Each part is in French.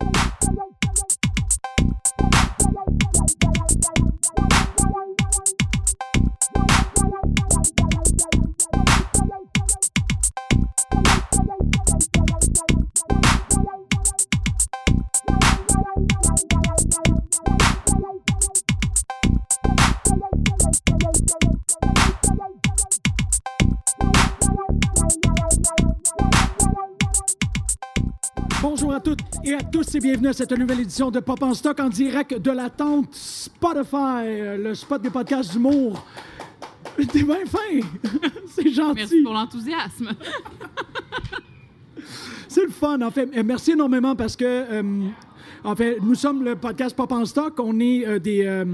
podcast. Bonjour à toutes et à tous et bienvenue à cette nouvelle édition de Pop en Stock en direct de la tente Spotify, euh, le spot des podcasts d'humour. T'es bien fin! C'est gentil! Merci pour l'enthousiasme. C'est le fun, en fait. Euh, Merci énormément parce que, euh, en fait, nous sommes le podcast Pop en Stock. On est euh, des, euh,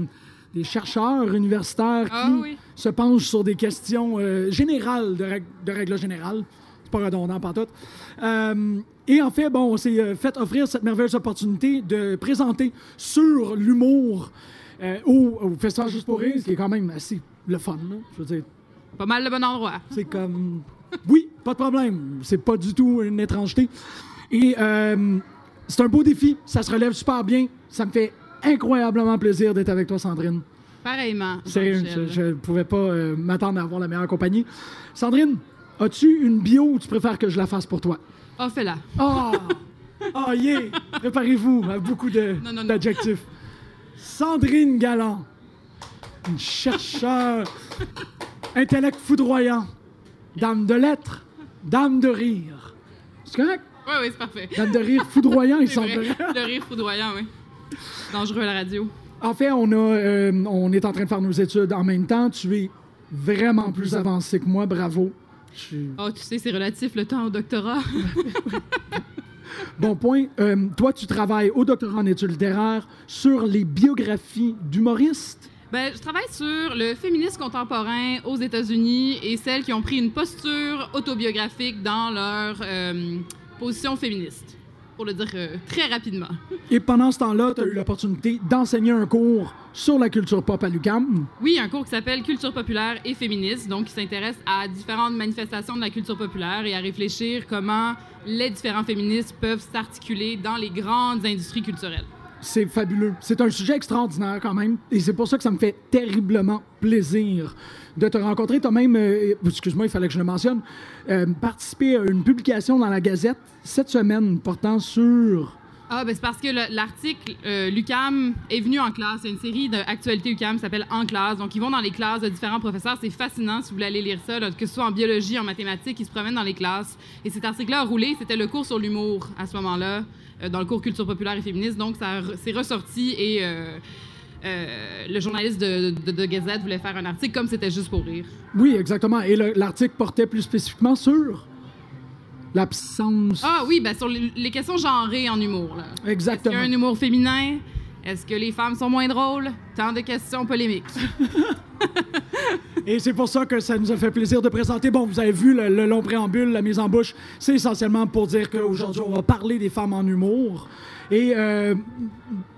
des chercheurs universitaires qui Ah oui. se penchent sur des questions euh, générales, de, règle, de règle générale. Pas redondant, pantoute. Euh, et en fait, bon, on s'est euh, fait offrir cette merveilleuse opportunité de présenter sur l'humour euh, au, au Festival Juste pour rire, ce qui est quand même assez le fun, là. Je veux dire, Pas mal le bon endroit. c'est comme. Oui, pas de problème. C'est pas du tout une étrangeté. Et euh, c'est un beau défi. Ça se relève super bien. Ça me fait incroyablement plaisir d'être avec toi, Sandrine. Pareillement. Sérieux, je, je pouvais pas euh, m'attendre à avoir la meilleure compagnie. Sandrine, as-tu une bio ou tu préfères que je la fasse pour toi? Ah, fais-la. Ah! Ah, yeah! Préparez-vous à beaucoup de- d'adjectifs. Sandrine Galland, une chercheure, intellect foudroyant, dame de lettres, dame de rire. C'est correct? Oui, oui, c'est parfait. Dame de rire foudroyant, il semblerait. Le rire foudroyant, oui. Dangereux à la radio. En fait, on, a, euh, on est en train de faire nos études en même temps. Tu es vraiment plus avancé que moi. Bravo. Je Oh, tu sais, c'est relatif le temps au doctorat. Bon point. Euh, toi, tu travailles au doctorat en études littéraires sur les biographies d'humoristes? Ben, je travaille sur le féminisme contemporain aux États-Unis et celles qui ont pris une posture autobiographique dans leur euh, position féministe, pour le dire euh, très rapidement. Et pendant ce temps-là, tu as eu l'opportunité d'enseigner un cours sur la culture pop à l'UQAM. Oui, un cours qui s'appelle Culture populaire et féministe, donc qui s'intéresse à différentes manifestations de la culture populaire et à réfléchir comment les différents féministes peuvent s'articuler dans les grandes industries culturelles. C'est fabuleux. C'est un sujet extraordinaire quand même. Et c'est pour ça que ça me fait terriblement plaisir de te rencontrer. Tu as même, euh, excuse-moi, il fallait que je le mentionne, euh, participé à une publication dans la Gazette cette semaine portant sur... Ah, ben c'est parce que le- l'article euh, l'UCAM est venu en classe. Il y a une série d'actualités UCAM qui s'appelle En classe. Donc, ils vont dans les classes de différents professeurs. C'est fascinant si vous voulez aller lire ça, que ce soit en biologie, en mathématiques, ils se promènent dans les classes. Et cet article-là a roulé. C'était le cours sur l'humour à ce moment-là, dans le cours culture populaire et féministe. Donc, ça c'est ressorti et euh, euh, le journaliste de, de, de Gazette voulait faire un article comme c'était juste pour rire. Oui, exactement. Et le- l'article portait plus spécifiquement sur l'absence... Ah oui, ben sur les, les questions genrées en humour. Là. Est-ce qu'il Exactement. y a un humour féminin? Est-ce que les femmes sont moins drôles? Tant de questions polémiques. Et c'est pour ça que ça nous a fait plaisir de présenter. Bon, vous avez vu le, long préambule, la mise en bouche. C'est essentiellement pour dire qu'aujourd'hui, on va parler des femmes en humour. Et euh,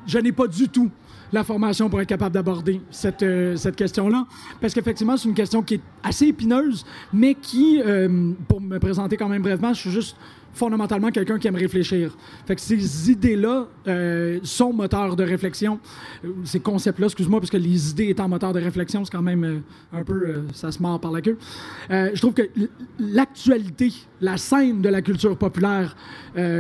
je n'ai pas du tout la formation pour être capable d'aborder cette, euh, cette question-là. Parce qu'effectivement, c'est une question qui est assez épineuse, mais qui, euh, pour me présenter quand même brièvement, je suis juste fondamentalement quelqu'un qui aime réfléchir. Fait que ces idées-là euh, sont moteurs de réflexion. Ces concepts-là, excuse-moi, parce que les idées étant moteurs de réflexion, c'est quand même euh, un peu... euh, ça se mord par la queue. Je trouve que l'actualité, la scène de la culture populaire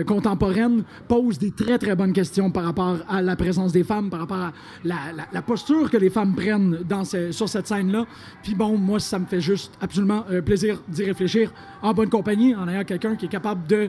contemporaine pose des très, très bonnes questions par rapport à la présence des femmes, par rapport à la, la- posture que les femmes prennent dans ce- sur cette scène-là. Puis bon, moi, ça me fait juste absolument plaisir d'y réfléchir en bonne compagnie, en ayant quelqu'un qui est capable de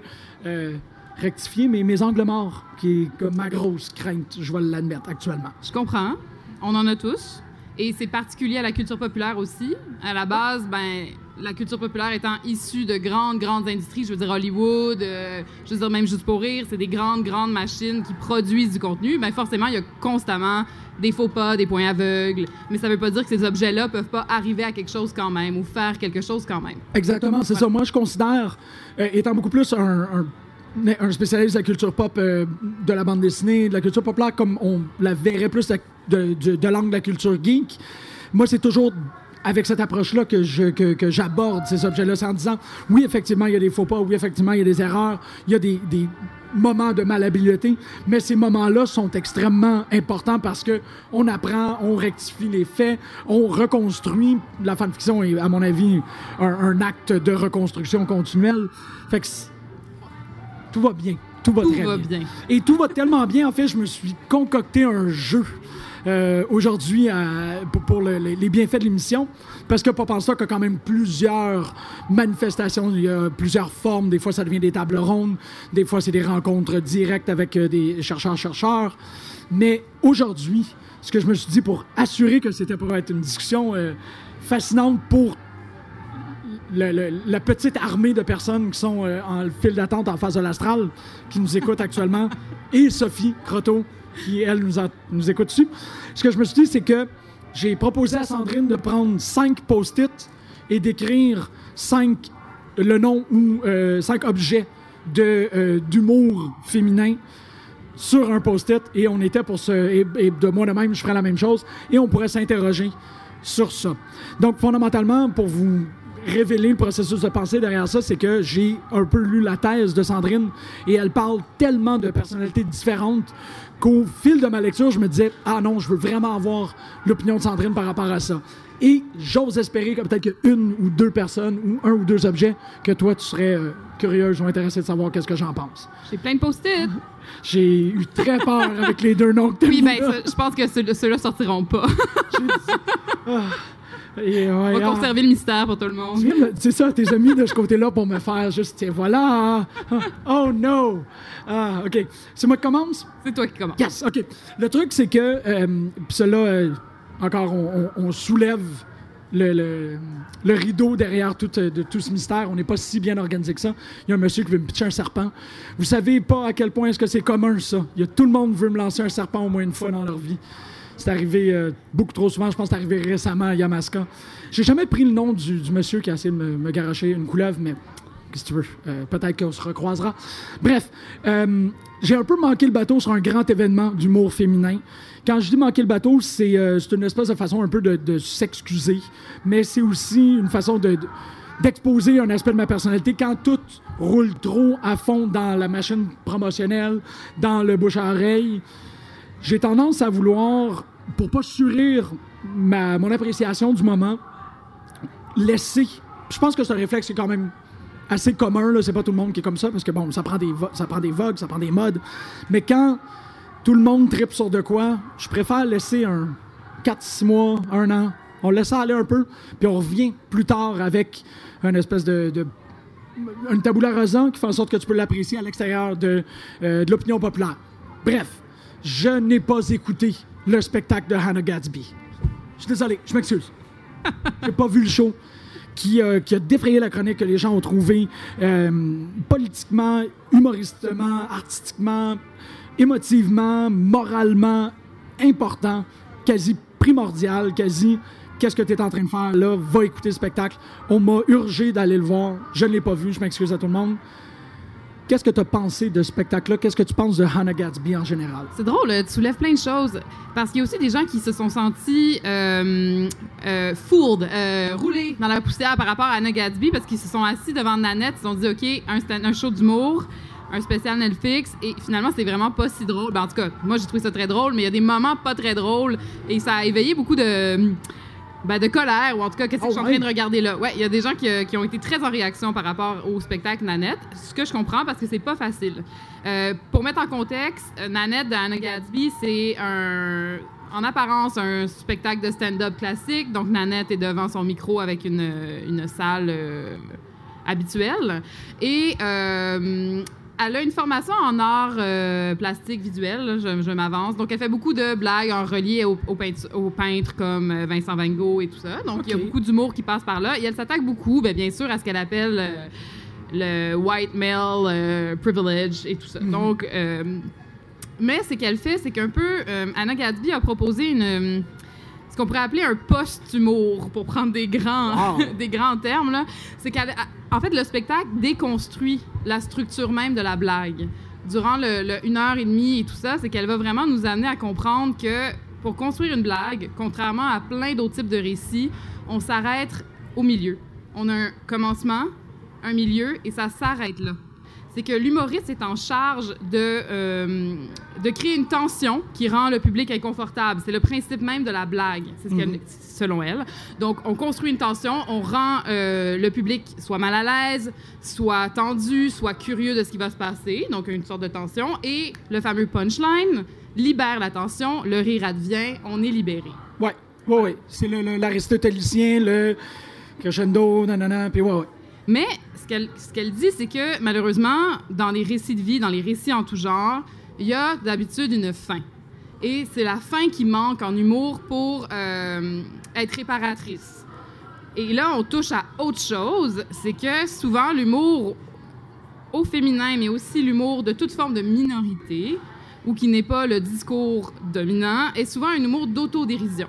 euh, rectifier mes, mes angles morts, qui est comme ma grosse crainte, je vais l'admettre actuellement. Je comprends. On en a tous. Et c'est particulier à la culture populaire aussi. À la base, ben, la culture populaire étant issue de grandes, grandes industries, je veux dire Hollywood, euh, je veux dire même juste pour rire, c'est des grandes, grandes machines qui produisent du contenu. Ben forcément, il y a constamment des faux pas, des points aveugles. Mais ça veut pas dire que ces objets-là peuvent pas arriver à quelque chose quand même ou faire quelque chose quand même. Exactement, c'est ça. Moi, je considère, euh, étant beaucoup plus un, un- un spécialiste de la culture pop, euh, de la bande dessinée, de la culture populaire, comme on la verrait plus de, de, de- l'angle de la culture geek, moi, c'est toujours avec cette approche-là que j'aborde ces objets-là. C'est en disant, oui, effectivement, il y a des faux pas, oui, effectivement, il y a des erreurs, il y a des, moments de malhabileté, mais ces moments-là sont extrêmement importants parce que on apprend, on rectifie les faits, on reconstruit. La fanfiction est, à mon avis, un, acte de reconstruction continuelle. Fait que tout va bien. Tout va Tout très va bien. bien. Et tout va tellement bien, en fait, je me suis concocté un jeu euh, aujourd'hui pour, pour le- les, les bienfaits de l'émission. Parce que Pop Stock a quand même plusieurs manifestations, il y a plusieurs formes. Des fois, ça devient des tables rondes, des fois, c'est des rencontres directes avec euh, des chercheurs-chercheurs. Mais aujourd'hui, ce que je me suis dit pour assurer que c'était pour être une discussion euh, fascinante pour le- le- la petite armée de personnes qui sont euh, en file d'attente en face de l'astral, qui nous écoutent actuellement, et Sophie Croteau, qui, elle, nous, écoute dessus. Ce que je me suis dit, c'est que j'ai proposé à Sandrine de prendre cinq post-it et d'écrire cinq, le nom ou euh, cinq objets euh, d'humour féminin sur un post-it et on était pour ce et, et de moi de même je ferais la même chose et on pourrait s'interroger sur ça. Donc fondamentalement pour vous révéler le processus de pensée derrière ça, c'est que j'ai un peu lu la thèse de Sandrine et elle parle tellement de personnalités différentes qu'au fil de ma lecture, je me disais ah non, je veux vraiment avoir l'opinion de Sandrine par rapport à ça. Et j'ose espérer que peut-être qu'une ou deux personnes ou un ou deux objets que toi tu serais euh, curieuse ou intéressée de savoir qu'est-ce que j'en pense. J'ai plein de post-it. J'ai eu très peur avec les deux noms que t'as Oui, mis ben, là. ça, je pense que ceux- ceux-là sortiront pas. Et, On va conserver le mystère pour tout le monde. C'est ça, tes amis de ce côté-là pour me faire juste, tiens, voilà. ah, Oh no. Ah, OK. C'est moi qui commence? C'est toi qui commence. Yes, OK. Le truc, c'est que, euh, puis cela, euh, encore, on, on- on soulève le, le- le rideau derrière tout, euh, de tout ce mystère. On n'est pas si bien organisé que ça. Il y a un monsieur qui veut me pitcher un serpent. Vous savez pas à quel point est-ce que c'est commun, ça. Il y a, tout le monde veut me lancer un serpent au moins une fois dans leur vie. C'est arrivé euh, beaucoup trop souvent. Je pense que c'est arrivé récemment à Yamaska. J'ai jamais pris le nom du, monsieur qui a essayé de me, me garocher une couleuvre, mais que tu veux? Euh, Peut-être qu'on se recroisera. Bref, euh, j'ai un peu manqué le bateau sur un grand événement d'humour féminin. Quand je dis manquer le bateau, c'est euh, une espèce de façon un peu de, s'excuser, mais c'est aussi une façon de- d'exposer un aspect de ma personnalité quand tout roule trop à fond dans la machine promotionnelle, dans le bouche à oreille. J'ai tendance à vouloir, pour pas surir ma, mon appréciation du moment, laisser. Je pense que ce réflexe est quand même assez commun. Là. C'est pas tout le monde qui est comme ça parce que bon, ça prend des, ça prend des vogues, ça prend des modes. Mais quand tout le monde tripe sur de quoi, je préfère laisser un 4-6 mois, un an. On laisse ça aller un peu, puis on revient plus tard avec une espèce de, de une tabula rasa qui fait en sorte que tu peux l'apprécier à l'extérieur de, euh, de l'opinion populaire. Bref, je n'ai pas écouté le spectacle de Hannah Gatsby. Je suis désolé, je m'excuse. J'ai pas vu le show qui, euh, a défrayé la chronique que les gens ont trouvé euh, politiquement, humoristiquement, artistiquement, émotivement, moralement important, quasi primordial, quasi qu'est-ce que tu es en train de faire là, va écouter le spectacle. On m'a urgé d'aller le voir, je ne l'ai pas vu, je m'excuse à tout le monde. Qu'est-ce que tu as pensé de ce spectacle-là? Qu'est-ce que tu penses de Hannah Gatsby en général? C'est drôle, tu soulèves plein de choses. Parce qu'il y a aussi des gens qui se sont sentis euh, euh, euh, roulés dans la poussière par rapport à Anna Gatsby parce qu'ils se sont assis devant Nanette, ils se sont dit, OK, un show d'humour, un spécial Netflix, et finalement, c'est vraiment pas si drôle. Ben, en tout cas, moi, j'ai trouvé ça très drôle, mais il y a des moments pas très drôles, et ça a éveillé beaucoup de... ben, de colère, ou en tout cas, qu'est-ce que Oh, je suis en train de regarder là? Ouais, il y a des gens qui, euh, qui ont été très en réaction par rapport au spectacle Nanette, ce que je comprends parce que c'est pas facile. Euh, pour mettre en contexte, euh, Nanette de Anna Gatsby, c'est un, en apparence un spectacle de stand-up classique. Donc, Nanette est devant son micro avec une, une salle euh, habituelle. Et euh, elle a une formation en art euh, plastique visuel, là, je, je m'avance. Donc, elle fait beaucoup de blagues en relié aux, aux peintu- aux peintres comme euh, Vincent Van Gogh et tout ça. Donc, il y a beaucoup d'humour qui passe par là. Et elle s'attaque beaucoup, ben, bien sûr, à ce qu'elle appelle euh, le white male euh, privilege et tout ça. Donc, euh, mais ce qu'elle fait, c'est qu'un peu, Anna Gatsby a proposé une, ce qu'on pourrait appeler un post-humour, pour prendre des grands, Wow. des grands termes. là. C'est qu'en en fait, le spectacle déconstruit la structure même de la blague. Durant le, le une heure et demie et tout ça, c'est qu'elle va vraiment nous amener à comprendre que pour construire une blague, contrairement à plein d'autres types de récits, on s'arrête au milieu. On a un commencement, un milieu et ça s'arrête là. C'est que l'humoriste est en charge de, euh, de créer une tension qui rend le public inconfortable. C'est le principe même de la blague, c'est ce qu'elle- selon elle. Donc, on construit une tension, on rend euh, le public soit mal à l'aise, soit tendu, soit curieux de ce qui va se passer, donc une sorte de tension. Et le fameux punchline libère la tension, le rire advient, on est libéré. Ouais, ouais, ouais. C'est le- le- l'aristotélicien, le crescendo, nanana, puis ouais, ouais. Mais ce qu'elle ce qu'elle dit, c'est que malheureusement, dans les récits de vie, dans les récits en tout genre, il y a d'habitude une fin. Et c'est la fin qui manque en humour pour euh, être réparatrice. Et là, on touche à autre chose, c'est que souvent l'humour au féminin, mais aussi l'humour de toute forme de minorité, ou qui n'est pas le discours dominant, est souvent un humour d'autodérision.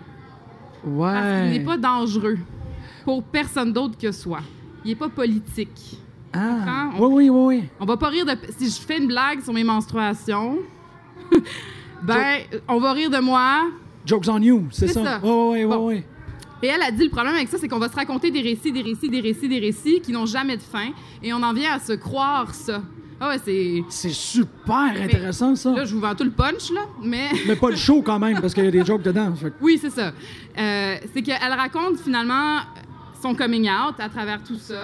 Parce qu'il n'est pas dangereux pour personne d'autre que soi. Il n'est pas politique. Ah, on- oui, oui, oui, oui. On va pas rire de. Si je fais une blague sur mes menstruations, ben, on va rire de moi. Jokes on you, c'est ça. ça. Ouais, ouais, Bon. ouais. Et elle a dit le problème avec ça, c'est qu'on va se raconter des récits, des récits, des récits, des récits qui n'ont jamais de fin. Et on en vient à se croire ça. Ah ouais, c'est. C'est super intéressant, ça. Là, je vous vends tout le punch, là, mais. Mais pas le show quand même, parce qu'il y a des jokes dedans. Fait Oui, c'est ça. Euh, c'est qu'elle raconte finalement son coming out à travers tout ça,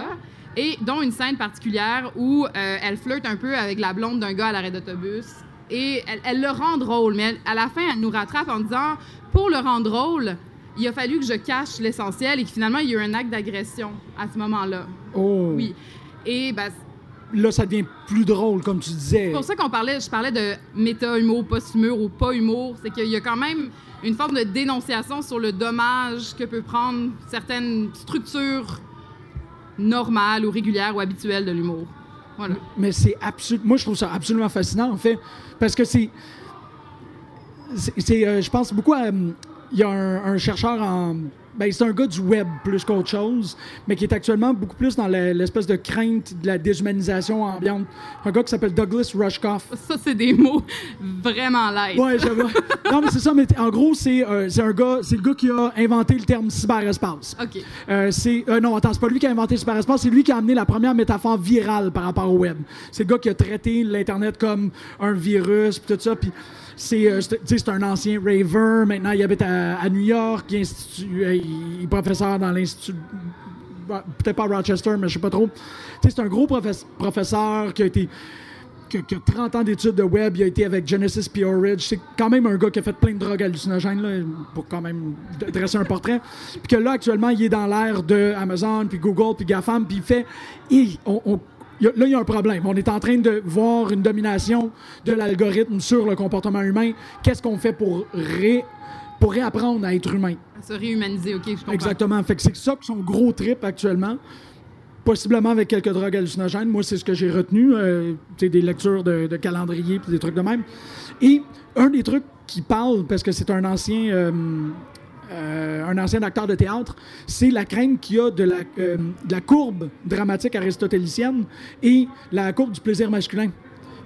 et dont une scène particulière où euh, elle flirte un peu avec la blonde d'un gars à l'arrêt d'autobus. Et elle, elle le rend drôle, mais elle- à la fin, elle nous rattrape en disant pour le rendre drôle, il a fallu que je cache l'essentiel et que finalement, il y a eu un acte d'agression à ce moment-là. Oh. Oui. Et ben, Là, ça devient plus drôle, comme tu disais. c'est pour ça qu'on parlait, je parlais de méta-humour, post-humour ou pas humour. C'est qu'il y a quand même une forme de dénonciation sur le dommage que peut prendre certaines structures normales ou régulières ou habituelles de l'humour. Voilà. Mais c'est absolument. Moi, je trouve ça absolument fascinant, en fait. Parce que c'est. euh, je pense beaucoup à. euh, Il y a un chercheur en. Ben, c'est un gars du web plus qu'autre chose, mais qui est actuellement beaucoup plus dans l'espèce de crainte de la déshumanisation ambiante. Un gars qui s'appelle Douglas Rushkoff. Ça, c'est des mots vraiment light. Ouais, non, mais c'est ça, mais en gros, c'est euh, un gars, c'est le gars qui a inventé le terme cyberespace. OK. Euh, c'est euh, non, attends, c'est pas lui qui a inventé le cyberespace, c'est lui qui a amené la première métaphore virale par rapport au web. C'est le gars qui a traité l'internet comme un virus puis tout ça, puis c'est euh, c'est- un ancien raver, maintenant il habite à, New York, il euh, il est professeur dans l'institut bah, peut-être pas Rochester, mais je sais pas trop. C'est un gros professe- professeur qui a été qui a, qui a 30 ans d'études de web, il a été avec Genesis P. Orridge. C'est quand même un gars qui a fait plein de drogues hallucinogènes, là, pour quand même dresser un portrait. Puis que là, actuellement, il est dans l'ère de Amazon, puis Google, puis GAFAM, puis il fait... Il y a- là, il y a un problème. On est en train de voir une domination de l'algorithme sur le comportement humain. Qu'est-ce qu'on fait pour, ré, pour réapprendre à être humain? À se réhumaniser, OK, je comprends. Exactement. Fait que c'est ça que son gros trip actuellement. Possiblement avec quelques drogues hallucinogènes. Moi, c'est ce que j'ai retenu. euh, des lectures de, de calendrier puis des trucs de même. Et un des trucs qui parle, parce que c'est un ancien. euh, euh, un ancien acteur de théâtre, c'est la crainte qu'il y a de la, euh, de la courbe dramatique aristotélicienne et la courbe du plaisir masculin.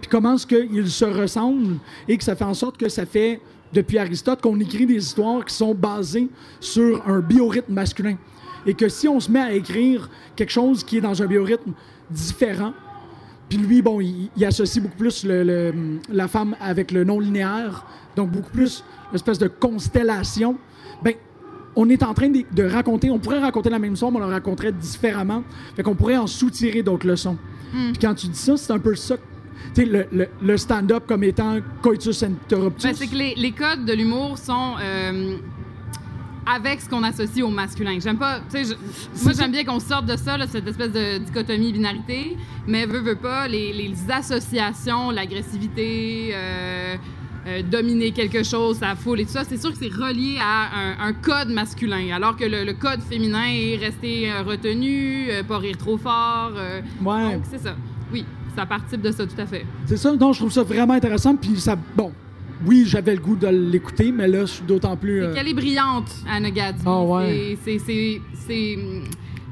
Puis comment est-ce qu'ils se ressemblent et que ça fait en sorte que ça fait, depuis Aristote, qu'on écrit des histoires qui sont basées sur un biorhythme masculin. Et que si on se met à écrire quelque chose qui est dans un biorhythme différent, puis lui, bon, il, associe beaucoup plus la femme avec le non linéaire, donc beaucoup plus l'espèce de constellation. Ben, on est en train de, de raconter, on pourrait raconter la même histoire, mais on la raconterait différemment. Fait qu'on pourrait en soutirer d'autres leçons. Puis quand tu dis ça, c'est un peu ça. Tu sais, le, le- le stand-up comme étant coitus interruptus. Ben, c'est que les, les codes de l'humour sont euh, avec ce qu'on associe au masculin. J'aime pas, tu sais, moi j'aime bien qu'on sorte de ça, là, cette espèce de dichotomie binarité, mais veut, veut pas, les, les associations, l'agressivité, euh, euh, dominer quelque chose, sa foule et tout ça, c'est sûr que c'est relié à un, un code masculin, alors que le, le code féminin est resté euh, retenu, euh, pas rire trop fort. Ouais. donc, c'est ça. Oui, ça participe de ça, tout à fait. C'est ça, donc je trouve ça vraiment intéressant. Puis ça, bon, oui, j'avais le goût de l'écouter, mais là, je suis d'autant plus. euh, qu'elle est brillante, Anna Gadsby. Ah ouais. C'est- c'est- c'est- c'est-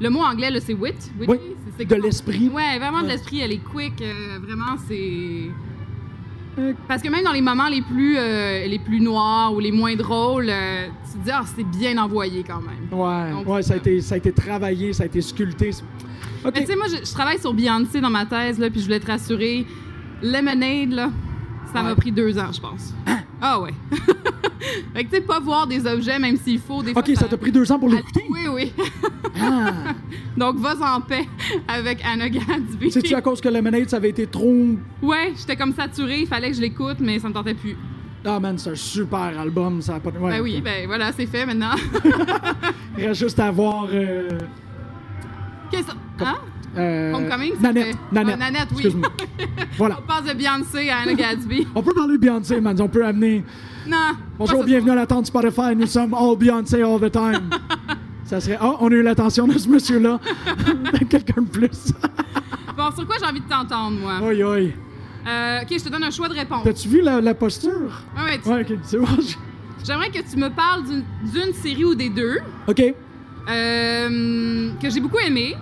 Le mot anglais, là, c'est wit. witty. Oui, C'est- c'est de l'esprit. Ouais, vraiment de l'esprit. Elle est quick. euh, vraiment, c'est. Parce que même dans les moments les plus, euh, les plus noirs ou les moins drôles, euh, tu te dis, ah, c'est bien envoyé quand même. Ouais, Donc, ouais, ça a été, ça a été travaillé, ça a été sculpté. OK. Mais tu sais, moi, je, je travaille sur Beyoncé dans ma thèse, là, puis je voulais te rassurer. Lemonade, là, ça m'a pris deux ans, je pense. Ah ouais. fait que tu sais, pas voir des objets, même s'il faut, des fois... OK, ça t'a pris deux ans pour Ah, l'écouter? Oui, oui. Ah! Donc, vas en paix avec Anna Gadsby. C'est-tu à cause que Lemonade, ça avait été trop... Ouais, j'étais comme saturée, il fallait que je l'écoute, mais ça me tentait plus. Ah, man, c'est un super album, ça a pas... Ouais, ben oui, ben voilà, c'est fait maintenant. Il reste juste à voir... Euh, Qu'est-ce Hein? Euh, Homecoming, Nanette. Nanette. Ah, Nanette, oui. Excuse-moi. voilà. On passe de Beyoncé à Anna Gadsby. On peut parler de Beyoncé, man. On peut amener... non. Bonjour, bienvenue à la tente Spotify. Nous sommes all Beyoncé all the time. ça serait... Ah, on a eu l'attention de ce monsieur-là. Quelqu'un de plus. Bon, sur quoi j'ai envie de t'entendre, moi? Oi, oi. Euh, ok, je te donne un choix de réponse. T'as-tu vu la, la posture? Ah ouais, tu- Ouais, OK. C'est bon. J'aimerais que tu me parles d'une- d'une série ou des deux OK. euh, que j'ai beaucoup aimé.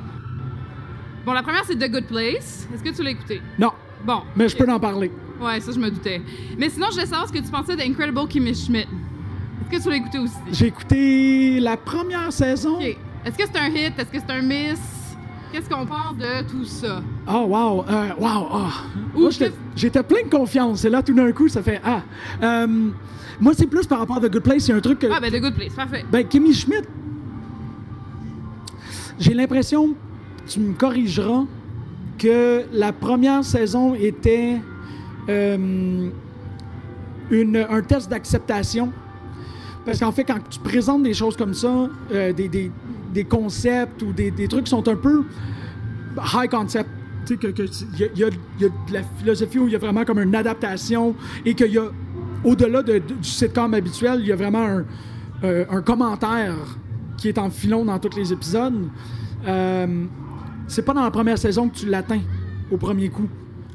Bon, la première, c'est The Good Place. Est-ce que tu l'as écouté? Non, Bon. mais je peux en parler. Ouais, ça, je me doutais. Mais sinon, je voulais savoir ce que tu pensais d'Incredible Kimmy Schmidt. Est-ce que tu l'as écouté aussi? J'ai écouté la première saison. OK. Est-ce que c'est un hit? Est-ce que c'est un miss? Qu'est-ce qu'on pense de tout ça? Oh, wow. Euh, wow. ah. Moi, j'étais- plein de confiance. Et là, tout d'un coup, ça fait Ah. Euh, moi, c'est plus par rapport à The Good Place. A un truc que. Ah, ben, The Good Place, parfait. Ben, Kimmy Schmidt, j'ai l'impression, tu me corrigeras, que la première saison était euh, une- un test d'acceptation. Parce qu'en fait, quand tu présentes des choses comme ça, euh, des, des- des concepts ou des, des trucs qui sont un peu high concept, tu sais, que, que il y, y a, de la philosophie où il y a vraiment comme une adaptation et qu'il y a, au-delà de- du sitcom habituel, il y a vraiment un, euh, un commentaire qui est en filon dans tous les épisodes. C'est pas dans la première saison que tu l'atteins au premier coup.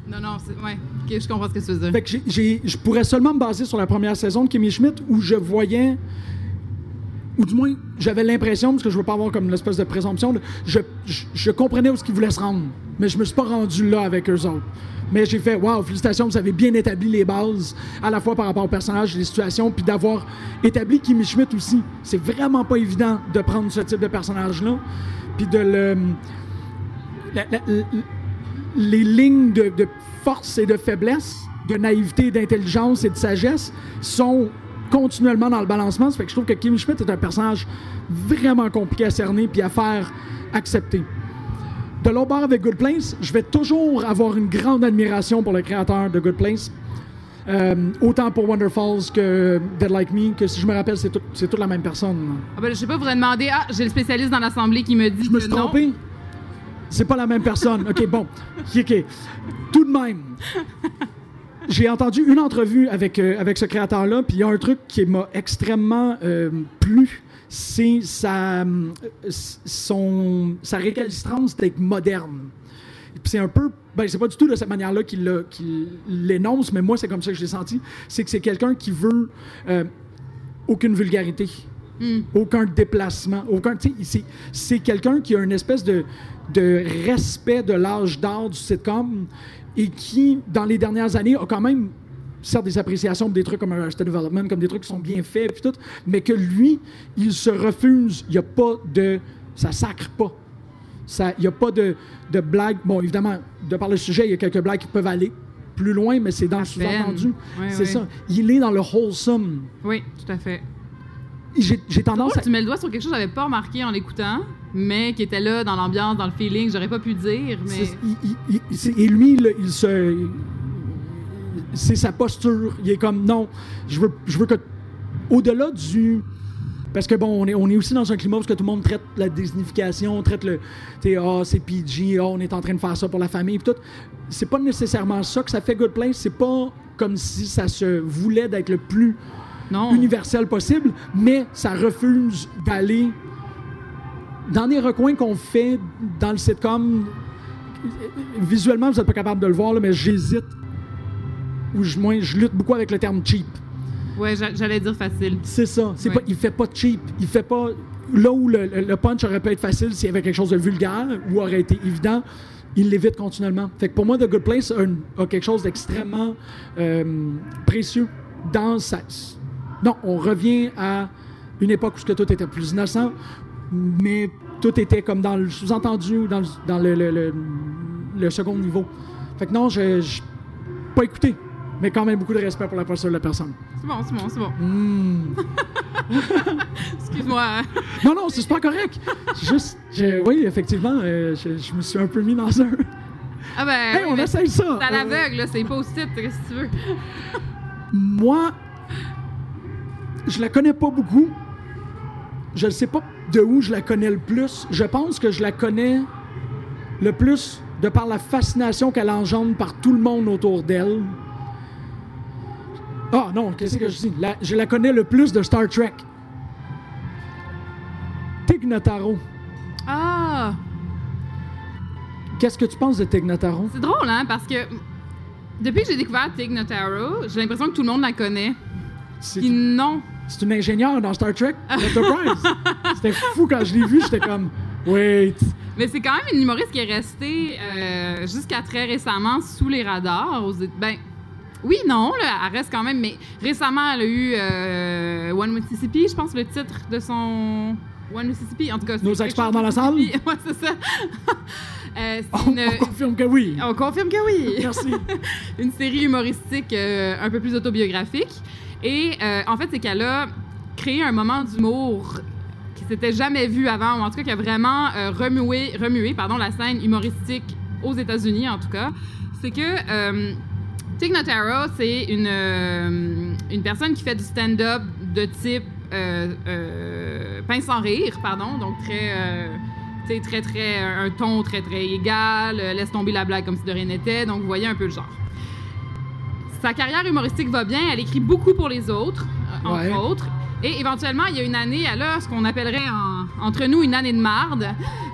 Non, non, c'est. Ouais. OK, je comprends ce que tu veux dire. Fait que j'ai- j'ai- je pourrais seulement me baser sur la première saison de Kimmy Schmidt où je voyais, ou du moins j'avais l'impression, parce que je veux pas avoir comme l'espèce de présomption, de- je, je, je comprenais où ce qu'ils voulaient se rendre, mais je me suis pas rendu là avec eux autres. Mais j'ai fait, waouh, félicitations, vous avez bien établi les bases, à la fois par rapport au personnage, les situations, puis d'avoir établi Kimmy Schmidt aussi. C'est vraiment pas évident de prendre ce type de personnage-là, puis de le. La- la- la- les lignes de, de force et de faiblesse, de naïveté, d'intelligence et de sagesse sont continuellement dans le balancement. Ça fait que je trouve que Kim Schmidt est un personnage vraiment compliqué à cerner puis à faire accepter. De l'autre bord avec Good Place, je vais toujours avoir une grande admiration pour le créateur de Good Place. Euh, autant pour Wonder Falls que Dead Like Me, que si je me rappelle, c'est tout- c'est toute la même personne. Ah, ben, je sais pas, vous demandé. Ah, j'ai le spécialiste dans l'Assemblée qui me dit Je me suis trompé? C'est pas la même personne. OK, bon. OK. Tout de même, j'ai entendu une entrevue avec, euh, avec ce créateur-là, puis il y a un truc qui m'a extrêmement euh, plu. C'est sa, son, sa récalcitrance d'être moderne. Puis c'est un peu. Ben, c'est pas du tout de cette manière-là qu'il l'énonce, mais moi, c'est comme ça que je l'ai senti. C'est que c'est quelqu'un qui veut euh, aucune vulgarité aucun déplacement, aucun. c'est quelqu'un qui a une espèce de, de respect de l'âge d'or du sitcom et qui, dans les dernières années, a quand même certes des appréciations des trucs comme Arrested Development, comme des trucs qui sont bien faits, puis tout, mais que lui, il se refuse. Il n'y a pas de. Ça sacre pas. Ça- Il n'y a pas de, de blagues. Bon, évidemment, de par le sujet, il y a quelques blagues qui peuvent aller plus loin, mais c'est dans le sous-entendu. C'est ça. Il est dans le wholesome. Oui, tout à fait. J'ai, tendance à. tu mets le doigt sur quelque chose que j'avais pas remarqué en l'écoutant, mais qui était là dans l'ambiance, dans le feeling, j'aurais pas pu dire, mais. Il- il- et lui, là, il se. C'est sa posture. Il est comme non, je veux, je veux que. Au-delà du. Parce que bon, on est, on est aussi dans un climat où tout le monde traite la désignification, traite le. Tu sais, ah, c'est PG, ah, on est en train de faire ça pour la famille, puis tout. C'est pas nécessairement ça que ça fait Good Place. C'est pas comme si ça se voulait d'être le plus non. universel possible, mais ça refuse d'aller dans les recoins qu'on fait dans le sitcom. Visuellement, vous n'êtes pas capable de le voir, là, mais j'hésite. Ou je, moi, je lutte beaucoup avec le terme cheap. Ouais, j'a- j'allais dire facile. C'est ça. C'est Ouais. pas, il fait pas cheap. Il fait pas. Là où le, punch aurait pu être facile s'il y avait quelque chose de vulgaire ou aurait été évident, il l'évite continuellement. Fait que pour moi, The Good Place a, quelque chose d'extrêmement euh, précieux dans sa. Non, on revient à une époque où ce que tout était plus innocent, mais tout était comme dans le sous-entendu ou dans, le, dans le, le- le- le second niveau. Fait que non, je je- pas écouté, mais quand même beaucoup de respect pour la posture de la personne. C'est bon, c'est bon, c'est bon. Hmm. Excuse-moi. Non, non, c'est pas correct. Juste, je- oui, effectivement, euh, je, je me suis un peu mis dans un. Ah ben, Hey, on essaye ça! c'est à Euh, l'aveugle, c'est post-it, qu'est-ce que tu veux? Moi, je la connais pas beaucoup. Je ne sais pas de où je la connais le plus. Je pense que je la connais le plus de par la fascination qu'elle engendre par tout le monde autour d'elle. Ah non, qu'est-ce que je dis? La- je la connais le plus de Star Trek. Tig Notaro. Ah! Qu'est-ce que tu penses de Tig Notaro? C'est drôle, hein, parce que depuis que j'ai découvert Tig Notaro, j'ai l'impression que tout le monde la connaît. C'est Puis non. C'est une ingénieure dans Star Trek? Enterprise. C'était fou quand je l'ai vue, j'étais comme, wait. Mais c'est quand même une humoriste qui est restée euh, jusqu'à très récemment sous les radars. Aux... Ben, oui, non, là, elle reste quand même, mais récemment, elle a eu euh, One Mississippi, je pense, le titre de son. One Mississippi, en tout cas. Nos experts dans la salle? Ouais, c'est ça. Euh, On, une- on confirme que oui. On confirme que oui. Merci. une série humoristique euh, un peu plus autobiographique. Et euh, en fait, c'est qu'elle a créé un moment d'humour qui s'était jamais vu avant, ou en tout cas qui a vraiment euh, remué, remué pardon, la scène humoristique aux États-Unis, en tout cas. C'est que euh, Tig Notaro, c'est une, euh, une personne qui fait du stand-up de type pince sans rire, pardon, donc très. très, très, un ton très, très égal, laisse tomber la blague comme si de rien n'était, donc vous voyez un peu le genre. Sa carrière humoristique va bien, elle écrit beaucoup pour les autres, euh, entre Ouais. autres, et éventuellement, il y a une année, elle a ce qu'on appellerait en- entre nous une année de marde.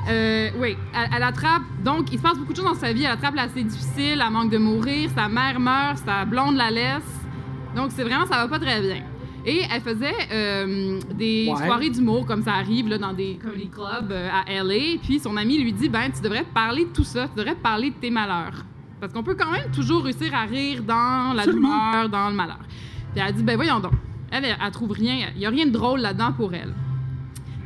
Euh, oui, elle, elle attrape, donc il se passe beaucoup de choses dans sa vie, elle attrape l'assez difficile, elle manque de mourir, sa mère meurt, sa blonde la laisse, donc c'est vraiment, ça va pas très bien. Et elle faisait euh, des Ouais. soirées d'humour, comme ça arrive là, dans des comedy clubs à LA. Puis son ami lui dit Ben, tu devrais parler de tout ça, tu devrais parler de tes malheurs. Parce qu'on peut quand même toujours réussir à rire dans la Absolument. douleur, dans le malheur. Puis elle a dit Ben, voyons donc. Elle, elle, elle trouve rien, il n'y a rien de drôle là-dedans pour elle.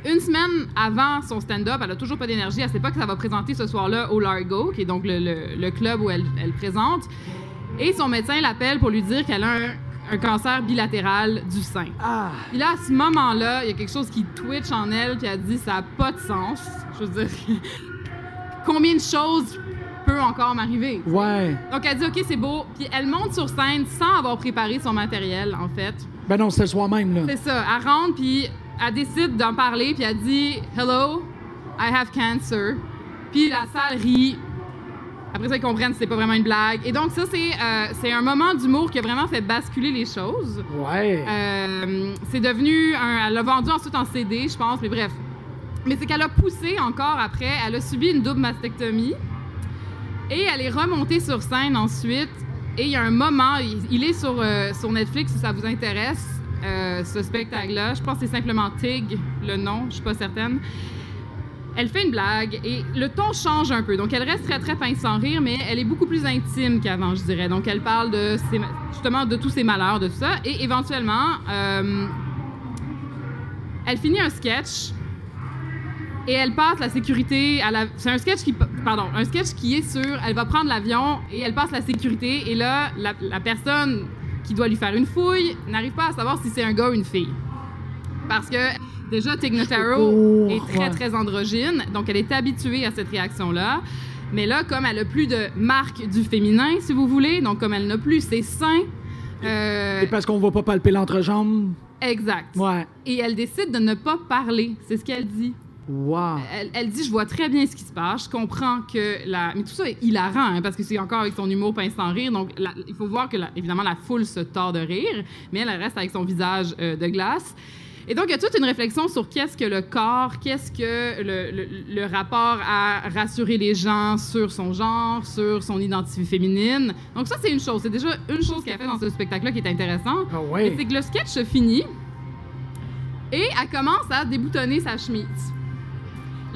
Une semaine avant son stand-up, elle a toujours pas d'énergie. Elle sait pas que ça va présenter ce soir-là au Largo, qui est donc le, le- le club où elle, elle présente. Et son médecin l'appelle pour lui dire qu'elle a un, un cancer bilatéral du sein. Ah, Puis là, à ce moment-là, il y a quelque chose qui twitch en elle, puis elle dit ça n'a pas de sens. Je veux dire, combien de choses peut encore m'arriver? ouais. Donc elle dit OK, c'est beau. Puis elle monte sur scène sans avoir préparé son matériel, en fait. Ben non, c'était soi-même, là. C'est ça. Elle rentre, puis elle décide d'en parler, puis elle dit Hello, I have cancer. Puis la salle rit. Après ça, ils comprennent que c'est pas vraiment une blague. Et donc, ça, c'est euh, c'est un moment d'humour qui a vraiment fait basculer les choses. Ouais. Euh, c'est devenu un. Elle l'a vendu ensuite en CD, je pense, mais bref. Mais c'est qu'elle a poussé encore après. Elle a subi une double mastectomie. Et elle est remontée sur scène ensuite. Et il y a un moment, il, est sur, euh, sur Netflix si ça vous intéresse, euh, ce spectacle-là. Je pense que c'est simplement Tig, le nom, je suis pas certaine. Elle fait une blague et le ton change un peu. Donc, elle reste très, très pince sans rire, mais elle est beaucoup plus intime qu'avant, je dirais. Donc, elle parle de justement de tous ses malheurs, de tout ça. Et éventuellement, euh, elle finit un sketch et elle passe la sécurité à la. C'est un sketch qui. Pardon, un sketch qui est sur. Elle va prendre l'avion et elle passe la sécurité et là, la, la personne qui doit lui faire une fouille n'arrive pas à savoir si c'est un gars ou une fille. Parce que déjà, Tig Notaro Oh, est très, très androgyne, donc elle est habituée à cette réaction-là. Mais là, comme elle a plus de marque du féminin, si vous voulez, donc comme elle n'a plus ses seins. euh, Et parce qu'on va pas palper l'entrejambe. exact. Ouais. Et elle décide de ne pas parler. C'est ce qu'elle dit. Wow. Elle, elle dit Je vois très bien ce qui se passe. Je comprends que la. Mais tout ça est hilarant, hein, parce que c'est encore avec son humour pince sans rire. Donc, la- il faut voir que, la- évidemment, la foule se tord de rire, mais elle, reste avec son visage euh, de glace. Et donc, il y a toute une réflexion sur qu'est-ce que le corps, qu'est-ce que le, le- le rapport à rassurer les gens sur son genre, sur son identité féminine. Donc, ça, c'est une chose. C'est déjà une chose qu'elle fait dans ce spectacle-là qui est intéressant. Ah Et ouais. C'est que le sketch finit et elle commence à déboutonner sa chemise.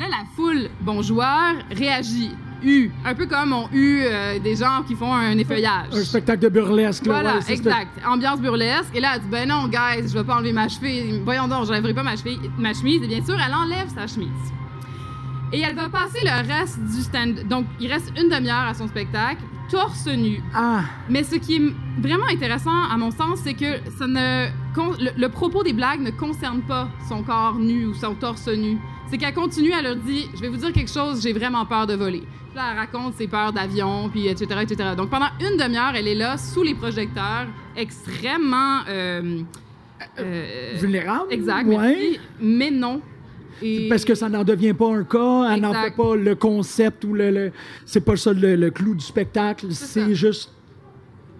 Là, la foule, bon joueur, réagit. U. Un peu comme on eu euh, des gens qui font un effeuillage. Un spectacle de burlesque, là. Voilà, ouais, exact. Ambiance burlesque. Et là, elle dit Ben non, guys, je vais pas enlever ma chemise. Voyons donc, j'enlèverai pas ma chemise. ma chemise. Et bien sûr, elle enlève sa chemise. Et elle va passer le reste du stand. Donc, il reste une demi-heure à son spectacle, torse nu. Ah, Mais ce qui est vraiment intéressant, à mon sens, c'est que ça ne, le propos des blagues ne concerne pas son corps nu ou son torse nu. C'est qu'elle continue, elle leur dit Je vais vous dire quelque chose, j'ai vraiment peur de voler. Puis Là, elle raconte ses peurs d'avion, puis etc., etc. Donc pendant une demi-heure, elle est là, sous les projecteurs, extrêmement. euh, euh, vulnérable. exact, Ouais. merci, mais non. Et- Parce que ça n'en devient pas un cas, elle n'en fait pas le concept ou le. le- c'est pas ça le, le clou du spectacle, c'est juste.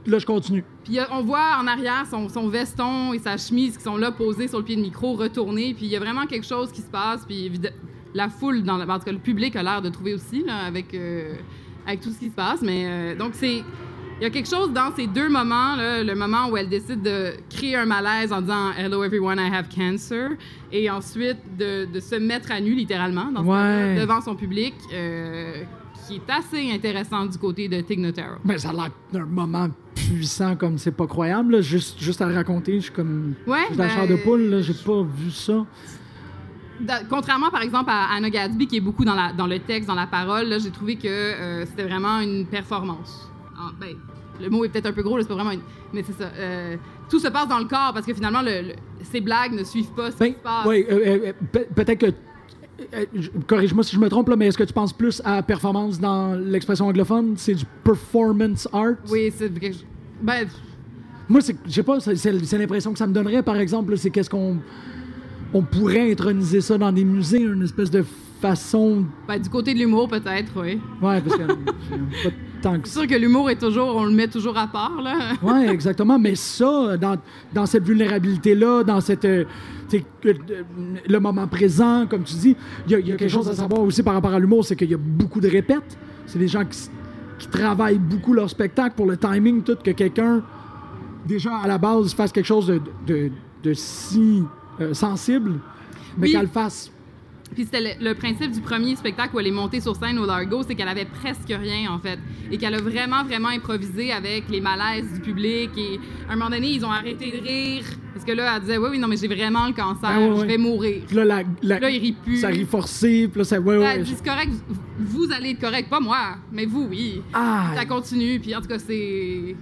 Là, je continue. Puis euh, on voit en arrière son, son veston et sa chemise qui sont là posés sur le pied de micro, retournés. Puis il y a vraiment quelque chose qui se passe. Puis la foule, dans le, en tout cas le public a l'air de trouver aussi là, avec, euh, avec tout ce qui se passe. Mais euh, donc c'est. Il y a quelque chose dans ces deux moments, là, le moment où elle décide de créer un malaise en disant Hello everyone, I have cancer, et ensuite de, de se mettre à nu littéralement dans Ouais. devant son public, euh, qui est assez intéressant du côté de Tig Notaro. Mais ça a l'air d'un moment puissant comme c'est pas croyable. là. Juste, juste à le raconter, je suis comme. Ouais, je suis la ben, chair de poule, j'ai pas vu ça. Da- Contrairement, par exemple, à Anna Gatsby, qui est beaucoup dans, la, dans le texte, dans la parole, j'ai trouvé que euh, c'était vraiment une performance. Ah, ben, le mot est peut-être un peu gros, c'est pas vraiment une... Mais c'est ça. euh, tout se passe dans le corps, parce que finalement, le- le- ces blagues ne suivent pas ce Ben, qui se passe. ouais, euh, euh, pe- peut-être que. Euh, Corrige-moi si je me trompe, là, mais est-ce que tu penses plus à performance dans l'expression anglophone? C'est du performance art? Oui, c'est. Ben, Moi, c'est, je sais pas, c'est, l'impression que ça me donnerait, par exemple, c'est qu'est-ce qu'on. On pourrait introniser ça dans des musées, une espèce de façon. ben, du côté de l'humour, peut-être, oui. Ouais, parce que. c'est pas tant que C'est ça. sûr que l'humour est toujours... On le met toujours à part, là. Oui, exactement. Mais ça, dans, dans cette vulnérabilité-là, dans cette. euh, euh, le moment présent, comme tu dis, il y, a- il y a quelque chose à savoir aussi par rapport à l'humour, c'est qu'il y a beaucoup de répètes. C'est des gens qui, travaillent beaucoup leur spectacle pour le timing, tout, que quelqu'un, déjà à la base, fasse quelque chose de, de, de si euh, sensible, mais Oui. qu'elle le fasse. Puis c'était le, le principe du premier spectacle où elle est montée sur scène au Largo, c'est qu'elle avait presque rien en fait, et qu'elle a vraiment vraiment improvisé avec les malaises du public. Et à un moment donné, ils ont arrêté de rire parce que là, elle disait oui oui non mais j'ai vraiment le cancer, Ah, ouais, je vais mourir. Puis là, la, la- Là, il rit plus. ça rit forcé, puis là, ça. Ouais, Elle ouais. dit c'est correct, vous, allez être correct, pas moi, mais vous oui. Ah! Ça continue, puis en tout cas c'est.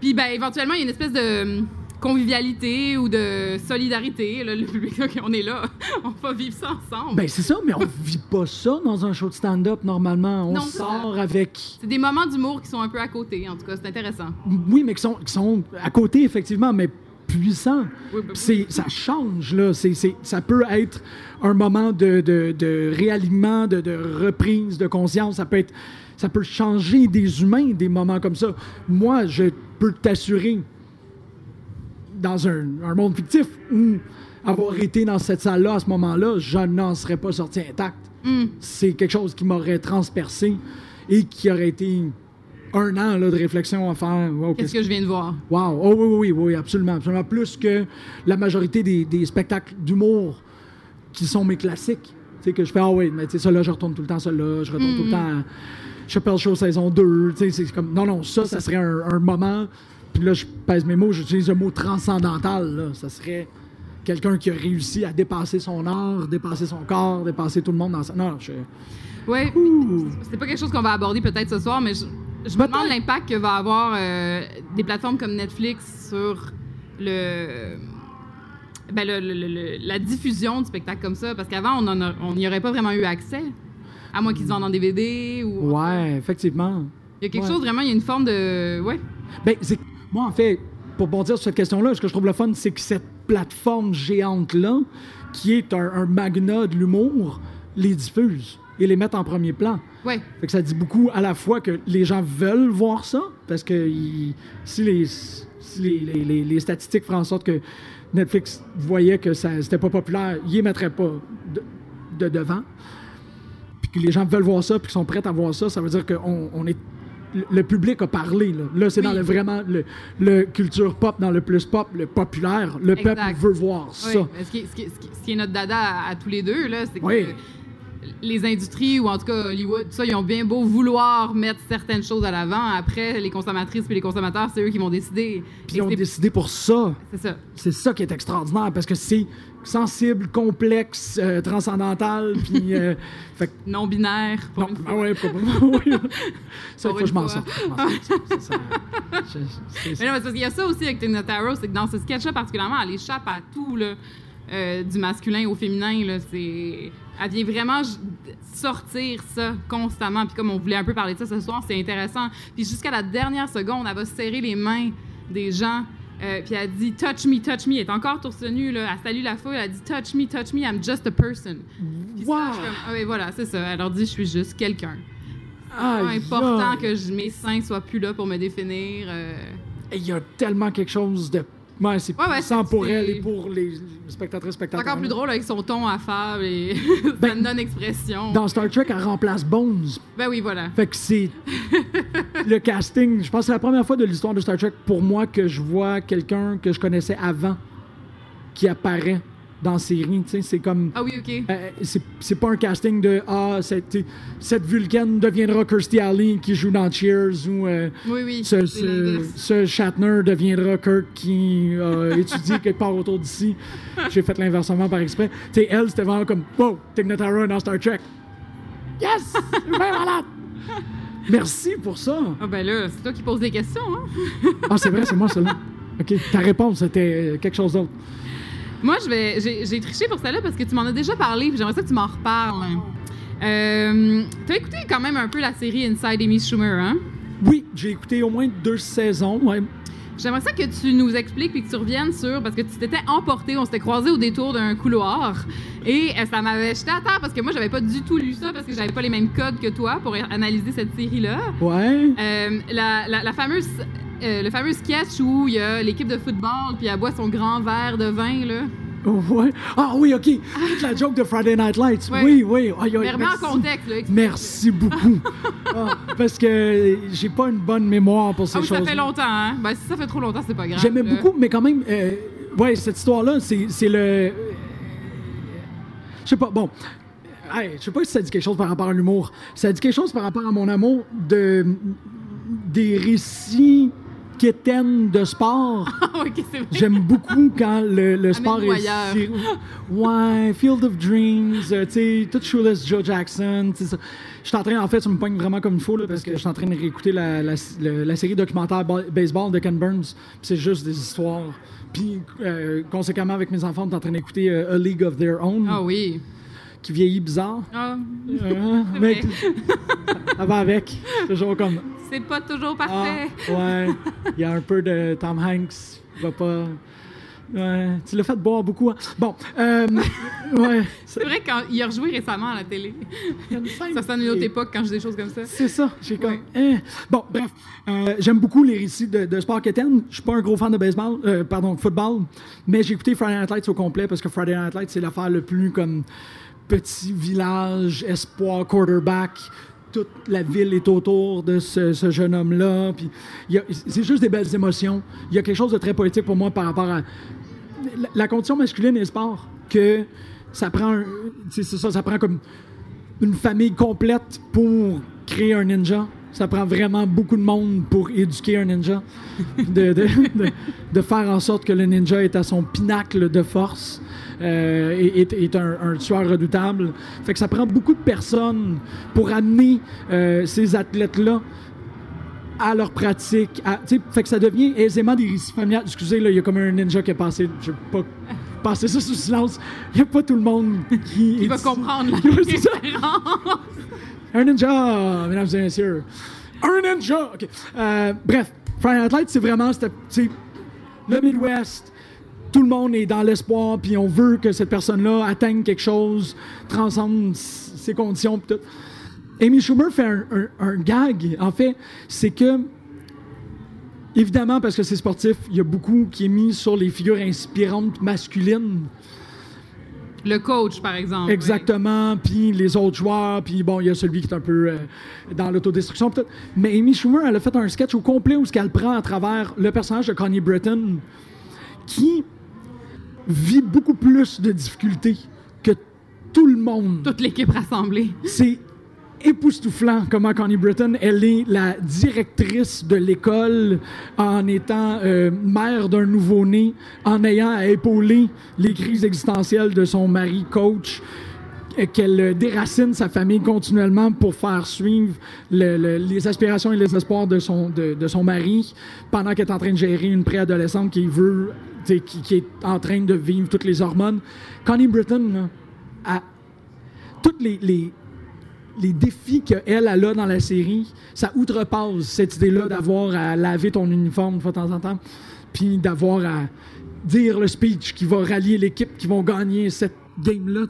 Puis ben éventuellement il y a une espèce de convivialité ou de solidarité. là, le public, OK, on est là, on va vivre ça ensemble. Ben, c'est ça, mais on vit pas ça dans un show de stand-up, normalement. On Non, sort avec. C'est des moments d'humour qui sont un peu à côté, en tout cas, c'est intéressant. Oui, mais qui sont, qui sont à côté, effectivement, mais puissants. Oui, ben, c'est- ça change, là. C'est, c'est- ça peut être un moment de, de, de réalignement, de, de reprise de conscience. Ça peut être. Ça peut changer des humains, des moments comme ça. Moi, je peux t'assurer, dans un, un monde fictif, où avoir été dans cette salle-là à ce moment-là, je n'en serais pas sorti intact. Hmm. C'est quelque chose qui m'aurait transpercé et qui aurait été un an là, de réflexion à faire. Wow, Qu'est-ce que je viens de voir? Wow. Oh oui, oui, oui, oui, absolument, absolument. Plus que la majorité des, des spectacles d'humour qui sont mes classiques. Tu sais, que je fais, ah oui, mais tu sais, ça là, je retourne tout le temps, ça là, je retourne tout le temps à Chappelle Show saison 2. Tu sais, c'est comme, non, non, ça, ça serait un, un moment. Puis là, je pèse mes mots, j'utilise le mot transcendantal, là. Ça serait quelqu'un qui a réussi à dépasser son art, dépasser son corps, dépasser tout le monde dans sa. Non, je. Oui, c'est pas quelque chose qu'on va aborder peut-être ce soir, mais je, je me demande l'impact que va avoir euh, des plateformes comme Netflix sur le, ben, le- le- le- le- la diffusion de spectacles comme ça. Parce qu'avant, on n'y aurait pas vraiment eu accès, à moins qu'ils vendent en DVD ou. Ouais, effectivement. Il y a quelque Ouais. chose vraiment, il y a une forme de. Ouais. Ben, c'est- moi, en fait, pour bondir sur cette question-là, ce que je trouve le fun, c'est que cette plateforme géante-là, qui est un, un magna de l'humour, les diffuse et les met en premier plan. Ouais. Fait que ça dit beaucoup à la fois que les gens veulent voir ça, parce que si, les, si les, les- les- les statistiques feraient en sorte que Netflix voyait que ça c'était pas populaire, ils les mettraient pas de, de devant. Puis que les gens veulent voir ça, puis qu'ils sont prêts à voir ça, ça veut dire que on, on est le- public a parlé. Là, Là, c'est Oui. dans le vraiment le, le culture pop, dans le plus pop, le populaire. Le Exact. peuple veut voir Oui, ça. Ce, qui, est- ce qui est- ce qui- ce qui est notre dada à, à tous les deux, c'est que Oui. les industries, ou en tout cas Hollywood, tout ça, ils ont bien beau vouloir mettre certaines choses à l'avant. Après, les consommatrices puis les consommateurs, c'est eux qui vont décider. Puis Et ils ont décidé pour ça. C'est ça. C'est ça qui est extraordinaire parce que c'est sensible, complexe, euh, transcendantal, puis. euh, non, une fois. ah ouais, pas- oui. Ça, faut que je m'en sorte. Mais non, parce qu'il y a ça aussi avec Tina Taro, c'est que dans ce sketch-là particulièrement, elle échappe à tout, là, euh, du masculin au féminin. Là, c'est... Elle vient vraiment sortir ça constamment. Puis comme on voulait un peu parler de ça ce soir, c'est intéressant. Puis jusqu'à la dernière seconde, elle va serrer les mains des gens. Euh, puis elle dit touch me, touch me. Elle est encore torse nu là. Elle salue la foule. Elle dit touch me, touch me. I'm just a person. Puis ça, Wow! je suis comme, ah oui, voilà, c'est ça. Elle leur dit je suis juste quelqu'un. Pas important que mes seins soient plus là pour me définir. euh, Il y a tellement quelque chose de. Ouais, c'est Ouais, ouais, puissant c'est- pour c'est- elle et pour les spectatrices, C'est spectateurs. encore plus drôle avec son ton affable et Ben, sa non-expression. Dans Star Trek, elle remplace Bones. Ben oui, voilà. Fait que c'est. le casting, je pense que c'est la première fois de l'histoire de Star Trek pour moi que je vois quelqu'un que je connaissais avant qui apparaît dans la série. Tu sais, c'est comme. Ah oui, OK. Euh, c'est pas un casting de Ah, cette, cette Vulcaine deviendra Kirstie Alley qui joue dans Cheers ou euh, Oui, oui. ce, ce, ce Shatner deviendra Kirk qui a étudié quelque part autour d'ici. J'ai fait l'inversement par exprès. Tu sais, elle, c'était vraiment comme Wow, Tig Notaro dans Star Trek. Yes! Bien malade! Merci pour ça. Ah ben là, c'est toi qui poses des questions, hein? Ah, c'est vrai, c'est moi, celle-là. OK. Ta réponse, c'était euh, quelque chose d'autre. Moi, je vais, j'ai, triché pour celle-là parce que tu m'en as déjà parlé, puis j'aimerais ça que tu m'en reparles. Euh, T'as écouté quand même un peu la série Inside Amy Schumer, hein? Oui, j'ai écouté au moins deux saisons. J'aimerais ça que tu nous expliques puis que tu reviennes sur parce que tu t'étais emporté, on s'était croisé au détour d'un couloir et euh, ça m'avait jeté à terre parce que moi j'avais pas du tout lu ça parce que j'avais pas les mêmes codes que toi pour analyser cette série là. Ouais. Euh, la, la- la fameuse euh, le fameux sketch où il y a l'équipe de football puis elle boit son grand verre de vin là. Ouais. Ah oui, OK. Toute la joke de Friday Night Lights. Oui, oui. Mais remets en merci. contexte là. Merci beaucoup. Ah, parce que j'ai pas une bonne mémoire pour ces Ah oui, choses. ça fait longtemps hein. Ben si ça fait trop longtemps, c'est pas grave. J'aimais beaucoup, mais quand même, euh, ouais, cette histoire-là, c'est le. Je sais pas, bon. Hey, je sais pas si ça dit quelque chose par rapport à l'humour. Ça dit quelque chose par rapport à mon amour de des récits quétaines de sport. Ah. J'aime beaucoup quand le, le sport est. si- Ouais, Field of Dreams, euh, tu sais, tout Shoeless Joe Jackson, tu sais. Je suis en train, en fait, ça me pogne vraiment comme il faut, là, parce que je suis en train de réécouter la, la, le- la série documentaire ba- baseball de Ken Burns. C'est juste des histoires. Puis, euh, conséquemment, avec mes enfants, on est en train d'écouter euh, A League of Their Own, Ah oui. Qui vieillit bizarre. Ah, Euh, mais ça va avec. C'est toujours comme. c'est pas toujours Ah, parfait. ouais. Il y a un peu de Tom Hanks. Il va pas. Ouais. Tu l'as fait boire beaucoup. hein? Bon. Euh, ouais. C'est vrai qu'il a rejoué récemment à la télé. Ça sonne une autre époque quand je dis des choses comme ça. C'est ça. J'ai comme. Ouais. hein. Bon, bref. Euh, J'aime beaucoup les récits de, de sport quétaine. Je suis pas un gros fan de baseball, euh, pardon, football, mais j'ai écouté Friday Night Lights au complet parce que Friday Night Lights, c'est l'affaire le plus comme petit village, espoir, quarterback. Toute la ville est autour de ce, jeune homme-là. C'est juste des belles émotions. Il y a quelque chose de très poétique pour moi par rapport à la, condition masculine et le sport. Que ça prend, ça, ça prend comme une famille complète pour créer un ninja. Ça prend vraiment beaucoup de monde pour éduquer un ninja. De- de faire en sorte que le ninja est à son pinacle de force euh, est, est un, un tueur redoutable. Fait que ça prend beaucoup de personnes pour amener euh, ces athlètes-là à leur pratique. à- sais, fait que ça devient aisément des récits familiales. Excusez, là, il y a comme un ninja qui est passé. Je vais pas passer ça sous silence. Il n'y a pas tout le monde qui... Est va comprendre la référence. Un ninja, mesdames et messieurs. Un ninja! OK. Euh, bref, Friday Night Lights, c'est vraiment sais, le Midwest. Tout le monde est dans l'espoir, puis on veut que cette personne-là atteigne quelque chose, transcende ses conditions, puis tout. Amy Schumer fait un, un- un gag, en fait, c'est que, évidemment, parce que c'est sportif, il y a beaucoup qui est mis sur les figures inspirantes masculines. Le coach, par exemple. Exactement, puis les autres joueurs, puis bon, il y a celui qui est un peu euh, dans l'autodestruction. peut-être. Mais Amy Schumer, elle a fait un sketch au complet où ce qu'elle prend à travers le personnage de Connie Britton, qui vit beaucoup plus de difficultés que tout le monde. Toute l'équipe rassemblée. C'est époustouflant comment Connie Britton, elle est la directrice de l'école en étant euh, mère d'un nouveau-né, en ayant à épauler les crises existentielles de son mari coach euh, qu'elle déracine sa famille continuellement pour faire suivre le- le- les aspirations et les espoirs de son, de, de son mari pendant qu'elle est en train de gérer une préadolescente qui veut, qui, qui est en train de vivre toutes les hormones. Connie Britton, là, a toutes les, les, les défis qu'elle elle a dans la série, ça outrepasse cette idée-là d'avoir à laver ton uniforme fois de temps en temps, puis d'avoir à dire le speech qui va rallier l'équipe qui vont gagner cette game-là.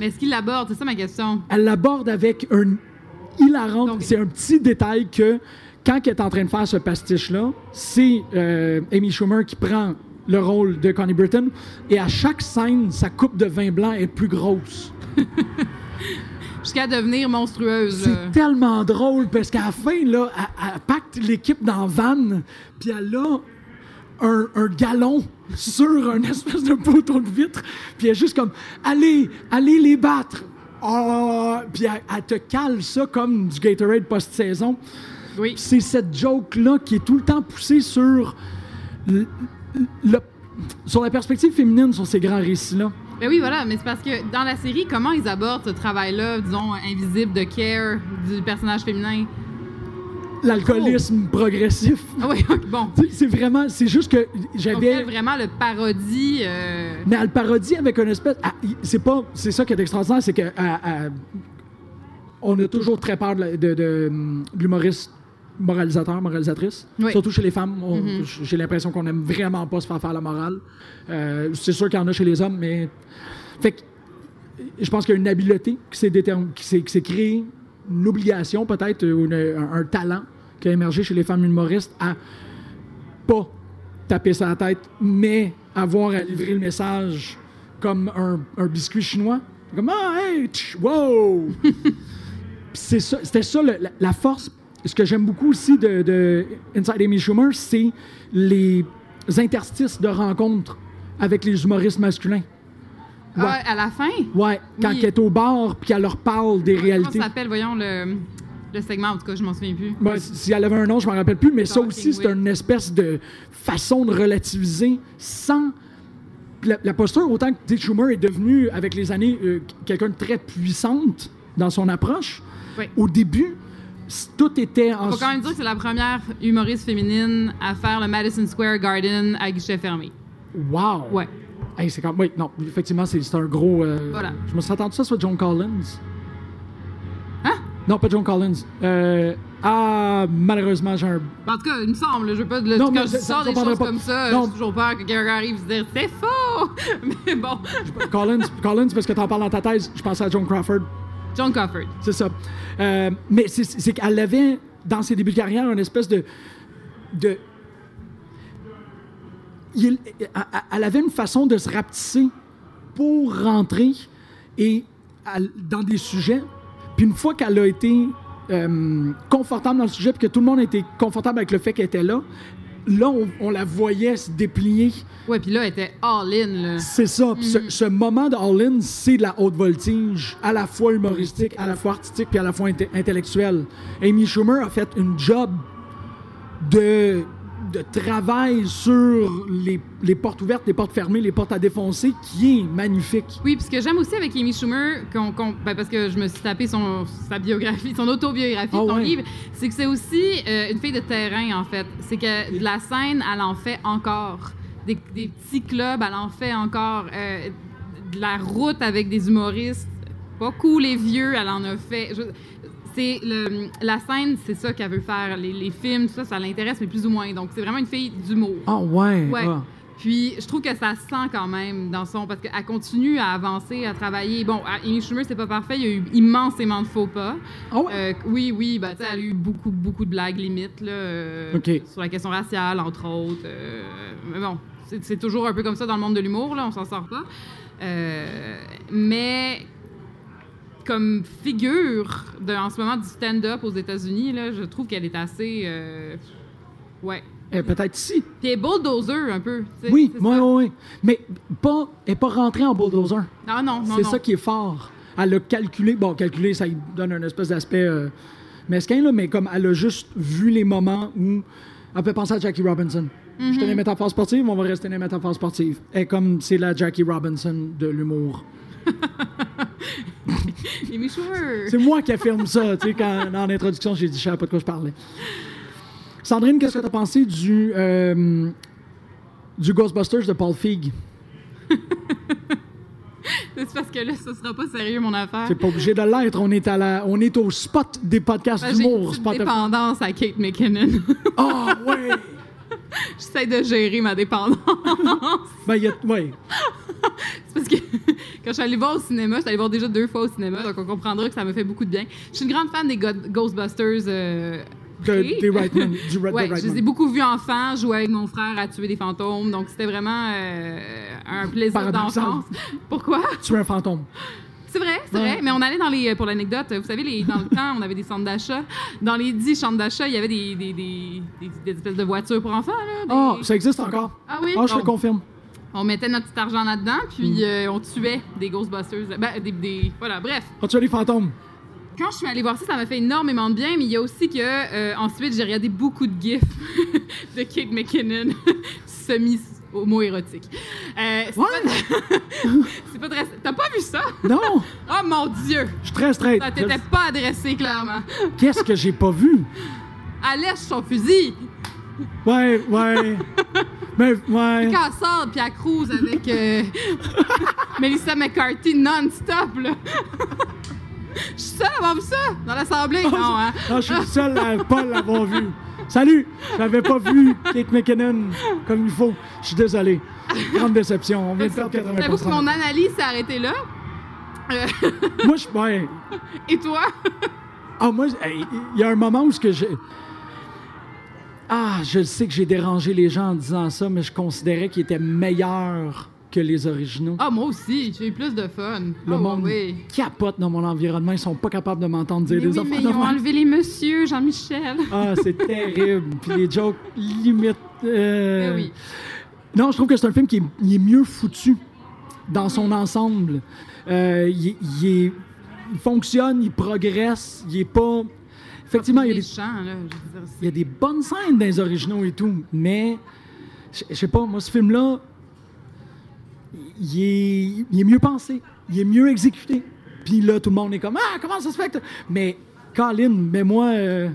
Mais est-ce qu'il l'aborde? C'est ça ma question. Elle l'aborde avec un hilarant. C'est un petit détail que quand elle est en train de faire ce pastiche-là, c'est euh, Amy Schumer qui prend le rôle de Connie Britton et à chaque scène, sa coupe de vin blanc est plus grosse. Jusqu'à devenir monstrueuse. C'est tellement drôle parce qu'à la fin, là, elle, elle pacte l'équipe dans van, puis elle a un, un galon sur un espèce de poteau de vitre, puis elle est juste comme Allez, allez les battre! Ah! Puis elle, elle te cale ça comme du Gatorade post-saison. Oui. C'est cette joke-là qui est tout le temps poussée sur, le- sur la perspective féminine sur ces grands récits-là. Ben oui, voilà, mais c'est parce que dans la série, comment ils abordent ce travail-là, disons, invisible de care du personnage féminin? L'alcoolisme progressif. Ah oui, bon. C'est vraiment, c'est juste que j'avais. elle, vraiment le parodie. euh, Mais elle le parodie avec une espèce. ah, C'est pas. C'est ça qui est extraordinaire, c'est que. ah, ah, on a toujours très peur de, la- de- de, hum, de l'humoriste moralisateur, moralisatrice. Oui. Surtout chez les femmes. Mhm. J'ai l'impression qu'on aime vraiment pas se faire faire la morale. Euh, c'est sûr qu'il y en a chez les hommes, mais. Fait que. Je pense qu'il y a une habileté qui s'est déterm- créée, une obligation peut-être, ou une- un, un talent qui a émergé chez les femmes humoristes à pas taper sa tête, mais avoir à livrer le message comme un, un biscuit chinois. Comme Ah, hey, tch, wow! Ça- C'était ça, le- la, la force. Ce que j'aime beaucoup aussi de, de Inside Amy Schumer, c'est les interstices de rencontres avec les humoristes masculins. Ouais. Ah, à la fin? Ouais, quand Oui. elle est au bar puis qu'elle leur parle des Comment réalités. ça s'appelle, voyons, le, le segment, en tout cas, je m'en souviens plus. Ben, si elle avait un nom, je m'en rappelle plus, mais ça Talking aussi, c'est with. une espèce de façon de relativiser sans. La, la posture, autant que Dick Schumer est devenu, avec les années, euh, quelqu'un de très puissante dans son approche, Oui. au début, tout était en. Faut quand même dire que c'est la première humoriste féminine à faire le Madison Square Garden à guichet fermé. Wow! Ouais. Hey, c'est quand... Oui, non, effectivement, c'est un gros. euh, Voilà. Je me suis attendu ça soit John Collins. Hein? Non, pas John Collins. Euh, Ah, malheureusement, j'ai un. En tout cas, il me semble, je veux pas. Le, Non, quand mais je sors des choses pas. comme ça, j'ai toujours peur que quelqu'un arrive et se dise c'est faux! Mais bon, Collins, Collins, parce que t'en parles dans ta thèse, je pensais à John Crawford. John Crawford. C'est ça. Euh, mais c'est- qu'elle avait, dans ses débuts de carrière, une espèce de. de elle- avait une façon de se rapetisser pour rentrer et dans des sujets. Puis une fois qu'elle a été euh, confortable dans le sujet, puis que tout le monde a été confortable avec le fait qu'elle était là, là, on, on la voyait se déplier. Ouais, puis là, elle était all-in. C'est ça. Puis ce, ce moment de all-in, c'est de la haute voltige, à la fois humoristique, à la fois artistique, puis à la fois inte- intellectuelle. Amy Schumer a fait une job de, de travail sur les, les portes ouvertes, les portes fermées, les portes à défoncer, qui est magnifique. Oui, puis ce que j'aime aussi avec Amy Schumer, ben, parce que je me suis tapé son, sa biographie, son autobiographie, Ah son ouais? livre, c'est que c'est aussi euh, une fille de terrain, en fait. C'est que de la scène, elle en fait encore. Des, des petits clubs, elle en fait encore. Euh, de la route avec des humoristes, pas cool les vieux, elle en a fait. Je- c'est la scène, c'est ça qu'elle veut faire. Les, les films, tout ça, ça l'intéresse, mais plus ou moins. Donc, c'est vraiment une fille d'humour. Ah ouais. Ouais. ah. Puis je trouve que ça se sent quand même dans son parce qu'elle continue à avancer, à travailler. Bon, Amy Schumer c'est pas parfait, il y a eu immensément de faux pas. Ah ouais? Euh, oui, oui, tu sais, elle a eu beaucoup, beaucoup de blagues limites là, euh, sur la question raciale entre autres. euh, mais bon, c'est c'est toujours un peu comme ça dans le monde de l'humour là, on s'en sort pas. Euh, mais comme figure de, en ce moment du stand-up aux États-Unis là, je trouve qu'elle est assez, euh, ouais, Elle est peut-être ici. Puis elle est bulldozer un peu. Oui, oui, oui. Mais pas, elle n'est pas rentrée en bulldozer. Ah non, non, C'est ça qui est fort. Elle a calculé. Bon, calculé, ça lui donne un espèce d'aspect euh, mesquin, là, mais comme elle a juste vu les moments où elle peut penser à Jackie Robinson. Je Mhm. suis dans les métaphores sportives, on va rester dans les métaphores sportives. Et comme c'est la Jackie Robinson de l'humour. Et mes cheveux. C'est moi qui affirme ça. Tu sais, quand dans l'introduction, j'ai dit, je savais pas de quoi je parlais. Sandrine, qu'est-ce que tu as pensé du, euh, du Ghostbusters de Paul Feig? C'est parce que là, ce sera pas sérieux, mon affaire. C'est pas obligé de l'être. On est, à la, on est au spot des podcasts que J'ai d'humour. une dépendance à Kate McKinnon. Ah, ouais! J'essaie de gérer ma dépendance. Ben, il y a. Ouais. C'est parce que quand je suis allée voir au cinéma, je suis allée voir déjà deux fois au cinéma, donc on comprendra que ça me fait beaucoup de bien. Je suis une grande fan des Ghostbusters. euh, De, des Reitman. Du Red Ouais, je les ai beaucoup vus enfant, jouer avec mon frère à tuer des fantômes, donc c'était vraiment euh, un plaisir d'enfance. Pourquoi? Tu es un fantôme. C'est vrai, c'est Ouais. vrai. Mais on allait dans les. Pour l'anecdote, vous savez, les, dans le temps, on avait des centres d'achat. Dans les dix centres d'achat, il y avait des, des, des, espèces de voitures pour enfants. Là, Ah, ça existe encore. Ah oui? Ah, je Bon. le confirme. On mettait notre petit argent là-dedans, puis Mm. euh, on tuait des Ghostbusters. Ben, des, des- Voilà, bref. Ah, tu as les fantômes. Quand je suis allée voir ça, ça m'a fait énormément de bien, mais il y a aussi que euh, ensuite j'ai regardé beaucoup de gifs de Kate McKinnon semi homo-érotique. Euh, c'est pas. T'as pas vu ça? Non, Oh mon Dieu! je suis très straight. Ça t'était pas adressé, clairement. Qu'est-ce que j'ai pas vu? Elle lèche son fusil, Ouais, ouais. Mais, ouais. quand elle sort, puis elle cruise avec euh, Melissa McCarthy non-stop, là. Je suis seule à avoir vu ça dans l'Assemblée. Non, hein? Ah, je suis le seul à pas l'avoir vu. Salut! J'avais pas vu Kate McKinnon comme il faut. Je suis désolé. Grande déception. On vient de perdre J'avoue que 80 mon analyse s'est arrêtée là. Euh, Moi, je. Ouais. et toi? Ah, moi, il y a un moment où ce que j'ai. Ah, je sais que j'ai dérangé les gens en disant ça, mais je considérais qu'il était meilleur que les originaux. Ah, moi aussi, j'ai eu plus de fun. Le Ah, monde oui. capote dans mon environnement. Ils sont pas capables de m'entendre dire Mais des oui, mais ils ont enlevé les messieurs, Jean-Michel. Ah, c'est terrible. Puis les jokes limite. euh, Ben oui. Non, je trouve que c'est un film qui est, il est mieux foutu dans son ensemble. Euh, il, est- il est- il fonctionne, il progresse, il est pas. Effectivement, il y, a des, Méchant, là, je veux dire, il y a des bonnes scènes dans les originaux et tout, mais je je sais pas, moi, ce film-là, il est, il est mieux pensé, il est mieux exécuté. Puis là, tout le monde est comme Ah, comment ça se fait que. Mais, Colin, mais moi. euh,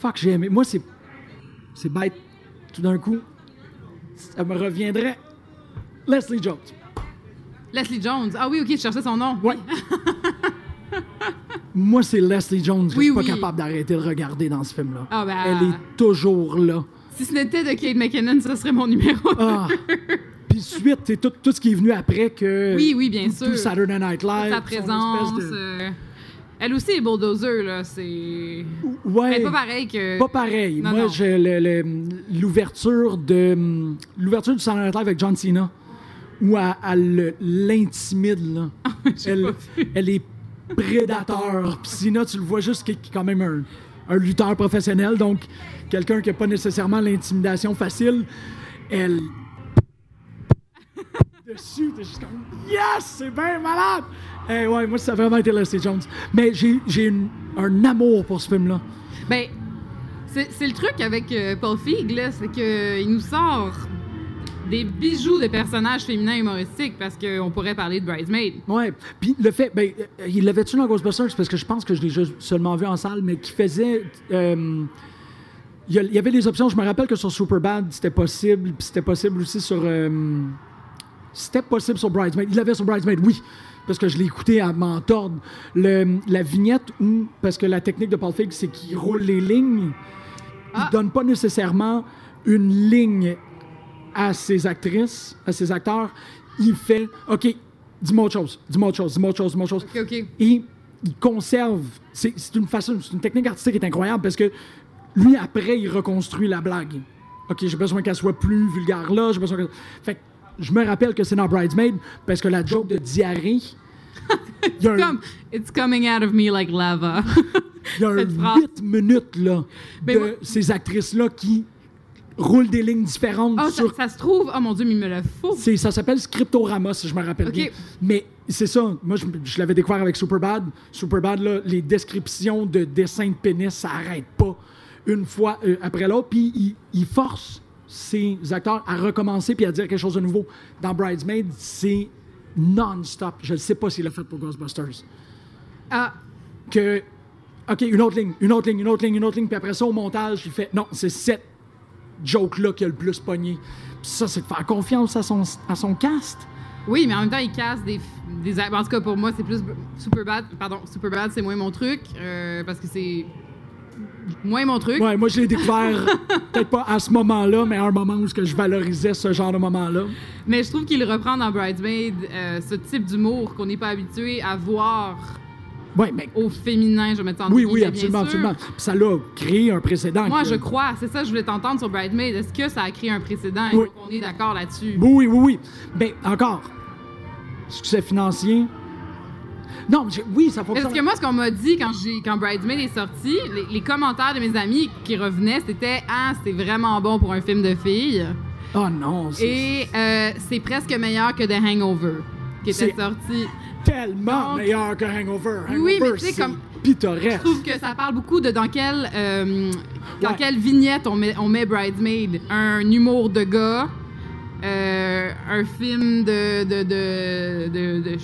fuck, j'ai aimé. Moi, c'est. C'est bête. Tout d'un coup, ça me reviendrait. Leslie Jones. Leslie Jones. Ah oui, ok, je cherchais son nom. Ouais. Moi, c'est Leslie Jones Oui, je suis pas oui. capable d'arrêter de regarder dans ce film-là. Ah, ben, Elle est toujours là. Si ce n'était de Kate McKinnon, ce serait mon numéro. Ah. Puis suite, c'est tout, tout ce qui est venu après que. Oui, oui, bien tout sûr. Saturday Night Live. Sa présence. de- euh, Elle aussi est bulldozer, là. C'est. Ouais. Est pas pareil que. Pas pareil. Non, Moi, le- l'ouverture de l'ouverture du Saturday Night Live avec John Cena, où elle, elle le- l'intimide là. J'ai elle, pas vu. elle est prédateur. Puis Cena, tu le vois juste qui, qui est quand même un, un lutteur professionnel, donc quelqu'un qui n'a pas nécessairement l'intimidation facile. Elle dessus, t'es juste comme Yes, c'est bien malade! Eh ouais, moi, ça a vraiment été Leslie Jones. Mais j'ai un amour pour ce film-là. Ben, c'est le truc avec euh, Paul Feig, c'est qu'il nous sort des bijoux de personnages féminins humoristiques parce qu'on pourrait parler de Bridesmaid. Ouais. Puis le fait, ben, euh, il l'avait-tu dans Ghostbusters? Parce que je pense que je l'ai seulement vu en salle, mais qui faisait. euh, il y avait des options. Je me rappelle que sur Superbad, c'était possible. Puis c'était possible aussi sur. C'était possible sur Bridesmaid. Il l'avait sur Bridesmaid, oui. Parce que je l'ai écouté à m'en tordre. Le- la vignette où. Parce que la technique de Paul Feig, c'est qu'il roule les lignes. Ah. Il donne pas nécessairement une ligne à ses actrices, à ses acteurs. Il fait OK, dis-moi autre chose, dis-moi autre chose, dis-moi autre chose, dis-moi autre chose. Et il conserve. C'est c'est une façon, c'est une technique artistique qui est incroyable parce que lui, après, il reconstruit la blague. OK, j'ai besoin qu'elle soit plus vulgaire là, j'ai besoin que. Fait que je me rappelle que c'est dans Bridesmaid parce que la joke de diarrhée. A un, Comme, it's coming out of me like lava. il y a un cette. 8 minutes là, Mais de moi- ces actrices-là qui roule des lignes différentes Ah, ça, sur ça se trouve. Oh mon Dieu, mais il me le faut. ça s'appelle Scriptorama, si je me rappelle bien. Mais c'est ça. Moi, je, je l'avais découvert avec Superbad. Superbad, là, les descriptions de dessins de pénis, ça arrête pas une fois euh, après l'autre. Puis il, il force ses acteurs à recommencer puis à dire quelque chose de nouveau. Dans Bridesmaid, c'est non-stop. Je ne sais pas s'il l'a fait pour Ghostbusters. Ah, Que, OK, une autre ligne, une autre ligne, une autre ligne, une autre ligne. Puis après ça, au montage, il fait, non, c'est cette joke-là qui a le plus pogné. Puis ça, c'est de faire confiance à son, à son cast. oui, mais en même temps, il casse des. des en tout cas, pour moi, c'est plus Superbad. Pardon, Superbad, c'est moins mon truc. euh, parce que c'est. Moins mon truc. Ouais, moi, je l'ai découvert peut-être pas à ce moment-là, mais à un moment où que je valorisais ce genre de moment-là. Mais je trouve qu'il reprend dans Bridesmaid euh, ce type d'humour qu'on n'est pas habitué à voir Ouais, mais au féminin, je vais mettre en oui, oui, bien absolument, absolument. Puis ça l'a créé un précédent. Moi, que- je crois, c'est ça, je voulais t'entendre sur Bridesmaid. Est-ce que ça a créé un précédent? Oui. Est-ce qu'on est d'accord là-dessus? Oui, oui, oui. Ben, encore, succès financier. Non, mais oui, ça fonctionne. Parce que moi, ce qu'on m'a dit quand, quand Bridesmaid est sorti, les, les commentaires de mes amis qui revenaient, c'était Ah, c'est vraiment bon pour un film de filles. Oh non, c'est Et euh, c'est presque meilleur que The Hangover, qui était sorti. tellement Donc- meilleur que Hangover. Hangover, Oui, mais tu sais, c'est comme- pittoresque. Je trouve que ça parle beaucoup de dans quelle, euh, dans Ouais. quelle vignette on met, on met Bridesmaid. Un humour de gars, euh, un film de, de, de, de, de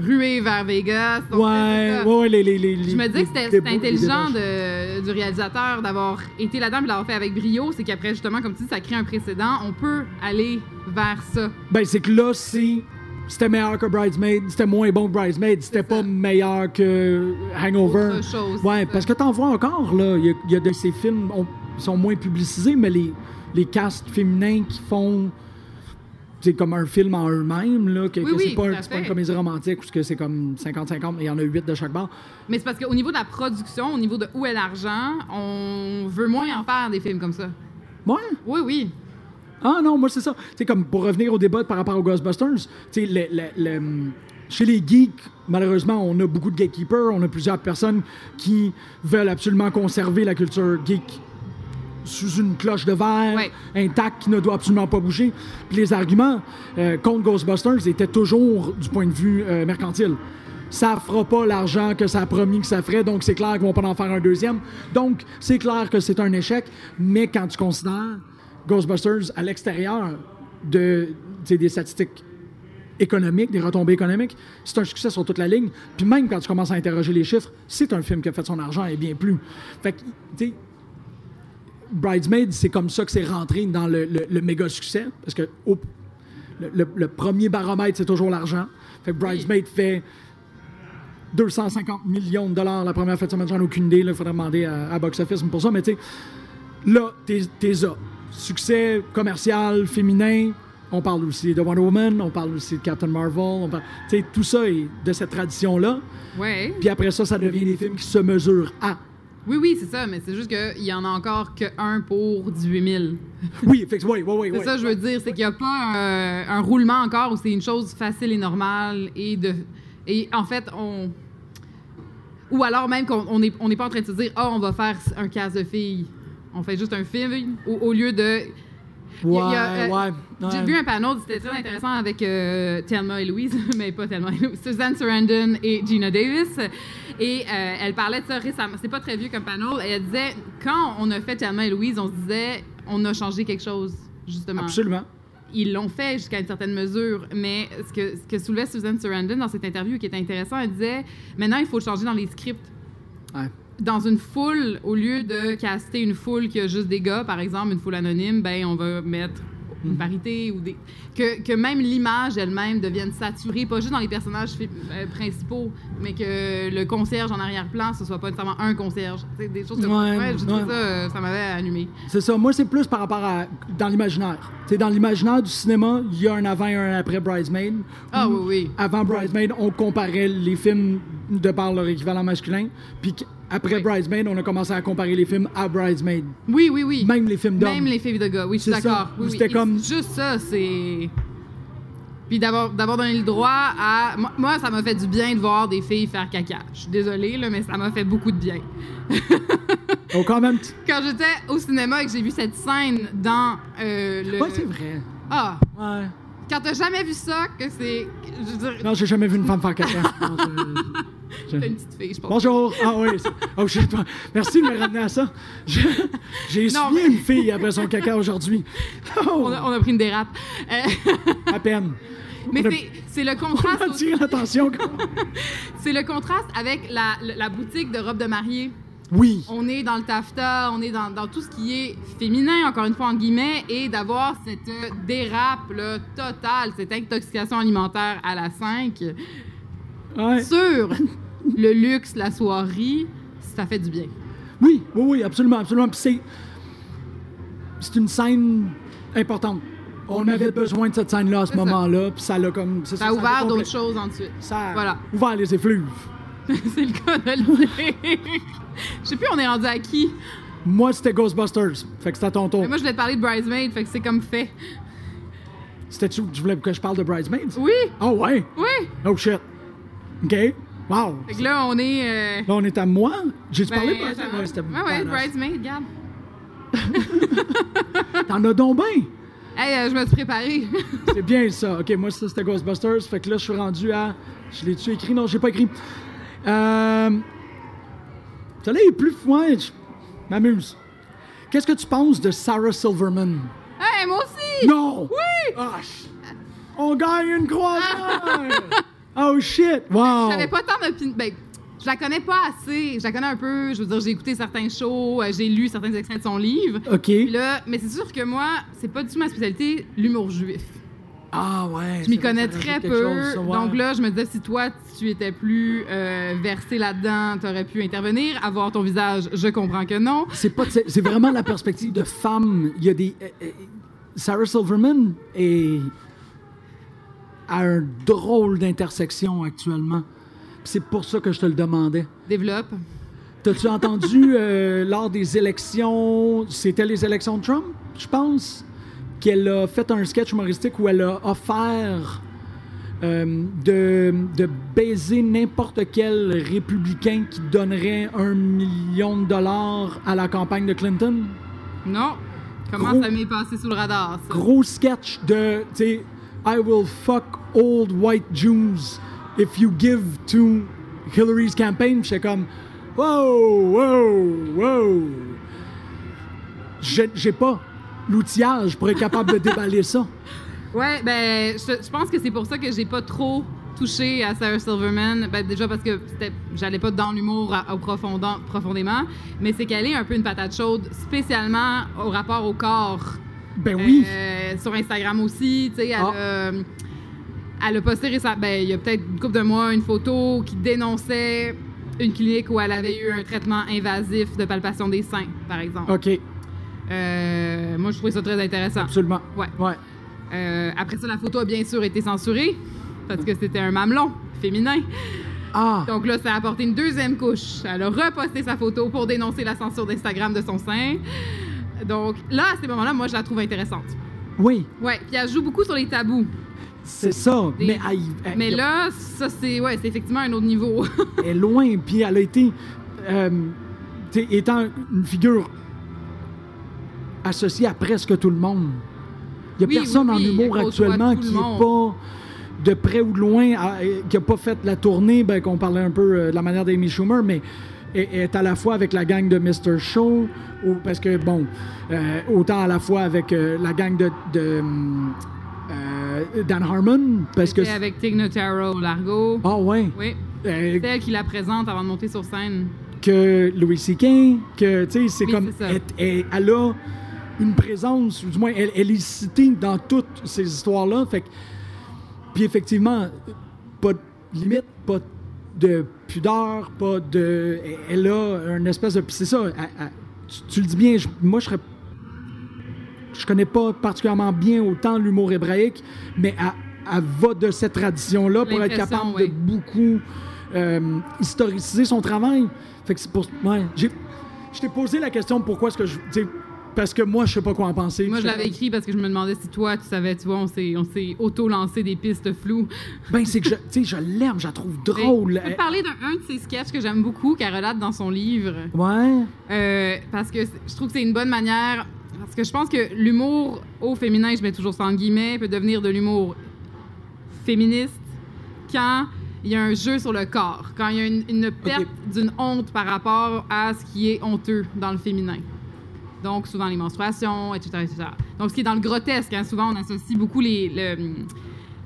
ruée vers Vegas. Donc, Ouais, ouais, ouais, les, les, les, Je me disais que c'était intelligent de- du réalisateur d'avoir été là-dedans et l'avoir fait avec brio. C'est qu'après, justement, comme tu dis, ça crée un précédent. On peut aller vers ça. Ben, c'est que là, c'est. C'était meilleur que Bridesmaid, c'était moins bon que Bridesmaid, c'était pas meilleur que Hangover. Autre chose, Ouais, parce que t'en vois encore, là. Il y y, a de ces films qui sont moins publicisés, mais les, les castes féminins qui font. C'est comme un film en eux-mêmes, là. Que, Oui, que oui, c'est pas, un- une comédie romantique ou que c'est comme 50-50, mais il y en a 8 de chaque bord. Mais c'est parce qu'au niveau de la production, au niveau de où est l'argent, on veut moins en faire des films comme ça. Ouais. Oui, oui. Ah non, moi c'est ça. C'est comme pour revenir au débat par rapport aux Ghostbusters, tu sais, chez les geeks, malheureusement, on a beaucoup de gatekeepers, on a plusieurs personnes qui veulent absolument conserver la culture geek sous une cloche de verre intacte qui ne doit absolument pas bouger. Puis les arguments euh, contre Ghostbusters étaient toujours du point de vue euh, mercantile. Ça fera pas l'argent que ça a promis que ça ferait, donc c'est clair qu'ils vont pas en faire un deuxième. Donc c'est clair que c'est un échec, mais quand tu considères Ghostbusters à l'extérieur de, des statistiques économiques, des retombées économiques, c'est un succès sur toute la ligne. Puis même quand tu commences à interroger les chiffres, c'est un film qui a fait son argent et bien plus. Fait que, tu sais, Bridesmaid, c'est comme ça que c'est rentré dans le, le- le méga succès. Parce que le, premier baromètre, c'est toujours l'argent. Fait que Bridesmaid fait 250 millions de dollars la première fête de semaine. J'en ai aucune idée. Il faudrait demander à, à Box Office pour ça. Mais tu sais, là, t'es là. Succès commercial, féminin. On parle aussi de Wonder Woman, on parle aussi de Captain Marvel. on parle- tout ça est de cette tradition-là. Ouais. Puis après ça, ça devient des films qui se mesurent à. Oui, oui, c'est ça, mais c'est juste qu'il y en a encore que un pour 18 000. Oui, effectivement, oui, oui, oui. C'est oui. ça, je veux dire, c'est qu'il n'y a pas un, un roulement encore où c'est une chose facile et normale et de. Et en fait, on. Ou alors même qu'on on n'est on n'est pas en train de se dire, ah, on va faire un casse de filles. On fait juste un film au, au lieu de. Ouais, euh, ouais. J'ai vu un panel, c'était très intéressant avec euh, Thelma et Louise, mais pas Thelma et Louise, Suzanne Sarandon et Gina Davis. Et euh, elle parlait de ça récemment. C'est pas très vieux comme panel. Et elle disait, quand on a fait Thelma et Louise, on se disait, on a changé quelque chose, justement. Absolument. Ils l'ont fait jusqu'à une certaine mesure, mais ce que, ce que soulevait Suzanne Sarandon dans cette interview qui était intéressant, elle disait, maintenant, il faut changer dans les scripts Ouais. Dans une foule, au lieu de caster une foule qui a juste des gars, par exemple, une foule anonyme, ben on va mettre une parité ou des que, que même l'image elle-même devienne saturée, pas juste dans les personnages euh, principaux, mais que le concierge en arrière-plan ce soit pas nécessairement un concierge, Tu sais, des choses comme Ouais, ouais, ça, euh, ça m'avait allumé. C'est ça. Moi, c'est plus par rapport à. dans l'imaginaire. Dans l'imaginaire du cinéma, il y a un avant et un après Bridesmaid. Ah oui, oui. Avant Bridesmaid, on comparait les films de par leur équivalent masculin. Puis après Oui. Bridesmaid, on a commencé à comparer les films à Bridesmaid. Oui, oui, oui. Même les films d'hommes. Même les filles de gars, oui, je suis d'accord. Oui, oui. C'était comme- Juste ça, c'est. Puis d'avoir d'avoir donné le droit à. Moi, moi, ça m'a fait du bien de voir des filles faire caca. Je suis désolée, là, mais ça m'a fait beaucoup de bien. Oh, quand même. Quand j'étais au cinéma et que j'ai vu cette scène dans euh, le. Ouais, c'est vrai. Ah! Ouais. Quand t'as jamais vu ça, que c'est. Je veux dire, Non, j'ai jamais vu une femme faire caca. Non, je- une petite fille, je pense. Bonjour. Ah oui. Oh toi. Merci de me ramener à ça. Je- J'ai mais- une fille après son caca aujourd'hui. Oh, On a, on a pris une dérape. Euh, à peine. mais c'est- le On contraste. aussi- l'attention. C'est le contraste avec la, la- boutique de robes de mariée. Oui. On est dans le taffeta, on est dans, dans tout ce qui est féminin, encore une fois, en guillemets, et d'avoir cette dérape là, totale, cette intoxication alimentaire à la 5 Ouais. sur le luxe, la soirée, ça fait du bien. Oui, oui, oui, absolument, absolument. Puis c'est. C'est une scène importante. On avait besoin de cette scène-là à ce moment-là, puis ça l'a comme. Ça a ça ouvert d'autres choses ensuite. Ça a Voilà. ouvert les effluves. C'est le cas de le dire. Je sais plus, on est rendu à qui? Moi, c'était Ghostbusters. Fait que c'était à ton tour. Mais moi, je voulais te parler de Bridesmaid, fait que c'est comme fait. C'était tu tu voulais que je parle de Bridesmaids? Oui, Oh, ouais? oui. Oh, shit. OK? Wow. Fait que là, on est. euh, Là, on est à moi. J'ai-tu ben, parlé attends. Ouais, c'était ouais, ouais. Bridesmaid, regarde. T'en as donc bien? Hey, euh, je me suis préparée. C'est bien ça. OK, moi, ça, c'était Ghostbusters. Fait que là, je suis rendu à... Je l'ai-tu écrit? Non, j'ai pas écrit. Euh... Ça là est plus... Ouais, je m'amuse. Qu'est-ce que tu penses de Sarah Silverman? hey, moi aussi! Non! Oui! Ah, ch- on gagne une croisière! oh, shit! Wow! J'avais pas tant d'opinion. Ben, je la connais pas assez. Je la connais un peu. Je veux dire, j'ai écouté certains shows, euh, j'ai lu certains extraits de son livre. OK. Là, mais c'est sûr que moi, c'est pas du tout ma spécialité, l'humour juif. Ah, ouais. Je m'y connais très peu. chose, ça, ouais. Donc là, je me disais, si toi, tu étais plus euh, versé là-dedans, t'aurais pu intervenir. Avoir ton visage, je comprends que non. C'est pas c'est c'est vraiment la perspective de femme. Il y a des euh, euh, Sarah Silverman est à un drôle d'intersection actuellement. C'est pour ça que je te le demandais. Développe. T'as-tu entendu euh, lors des élections, c'était les élections de Trump, je pense, qu'elle a fait un sketch humoristique où elle a offert euh, de, de baiser n'importe quel républicain qui donnerait un million de dollars à la campagne de Clinton? Non. Comment Gros- ça m'est passé sous le radar, ça? Gros sketch de, I will fuck old white Jews if you give to Hillary's campaign. J'étais comme, wow, wow, wow. J'ai pas l'outillage pour être capable de déballer ça. Ouais, ben, je, pense que c'est pour ça que j'ai pas trop touché à Sarah Silverman. Ben, déjà parce que j'allais pas dans l'humour au profondément, mais c'est qu'elle est un peu une patate chaude, spécialement au rapport au corps. Ben oui. Euh, sur Instagram aussi, tu sais, elle, Ah. a, elle a posté récemment, ben, il y a peut-être une couple de mois, une photo qui dénonçait une clinique où elle avait eu un traitement invasif de palpation des seins, par exemple. OK, Euh, moi, je trouvais ça très intéressant. absolument. Ouais. Ouais. Euh, après ça, la photo a bien sûr été censurée parce que c'était un mamelon féminin. Ah, Donc là, ça a apporté une deuxième couche. Elle a reposté sa photo pour dénoncer la censure d'Instagram de son sein. Donc là, à ces moments-là, moi, je la trouve intéressante. oui, Ouais, puis elle joue beaucoup sur les tabous. c'est ça. Des- Mais, elle, elle- Mais là, ça, c'est ouais, c'est effectivement un autre niveau. elle est loin, puis elle a été, euh, étant une figure associée à presque tout le monde. Il n'y a Oui, personne oui, en humour actuellement qui n'est pas de près ou de loin, à- qui n'a pas fait la tournée, ben, qu'on parlait un peu euh, de la manière d'Amy Schumer, mais est, est à la fois avec la gang de Mr. Show, ou, parce que, bon, euh, autant à la fois avec euh, la gang de, de, euh, Dan Harmon, parce que... C'est avec Tig Notaro Largo. Ah ouais, Oui. C'est elle qui la présente avant de monter sur scène. que Louis C.K., que, tu sais, c'est Oui, comme... Elle, elle- elle a une présence, ou du moins, elle, elle est citée dans toutes ces histoires-là, fait que... Puis effectivement, pas de limite, pas de pudeur, pas de... Elle a une espèce de... c'est ça, elle- elle- tu, tu le dis bien, je- moi, je serais... Je connais pas particulièrement bien autant l'humour hébraïque, mais elle, elle va de cette tradition-là pour être capable oui. de beaucoup euh, historiciser son travail. Fait que c'est pour... Ouais, j'ai... Je t'ai posé la question pourquoi est-ce que je... parce que moi, je sais pas quoi en penser. Moi, je l'avais écrit parce que je me demandais si toi, tu savais, tu vois, on s'est, on s'est auto-lancé des pistes floues. Ben, c'est que je, tu sais, je l'aime, je la trouve drôle. Je peux te parler d'un un de ses sketchs que j'aime beaucoup, qu'elle relate dans son livre. Ouais. Euh, parce que je trouve que c'est une bonne manière. Parce que je pense que l'humour au féminin, je mets toujours ça en guillemets, peut devenir de l'humour féministe quand il y a un jeu sur le corps, quand il y a une, une perte d'une honte par rapport à ce qui est honteux dans le féminin. Donc, souvent les menstruations, etc. etc. Donc, ce qui est dans le grotesque, hein, souvent on associe beaucoup les. le-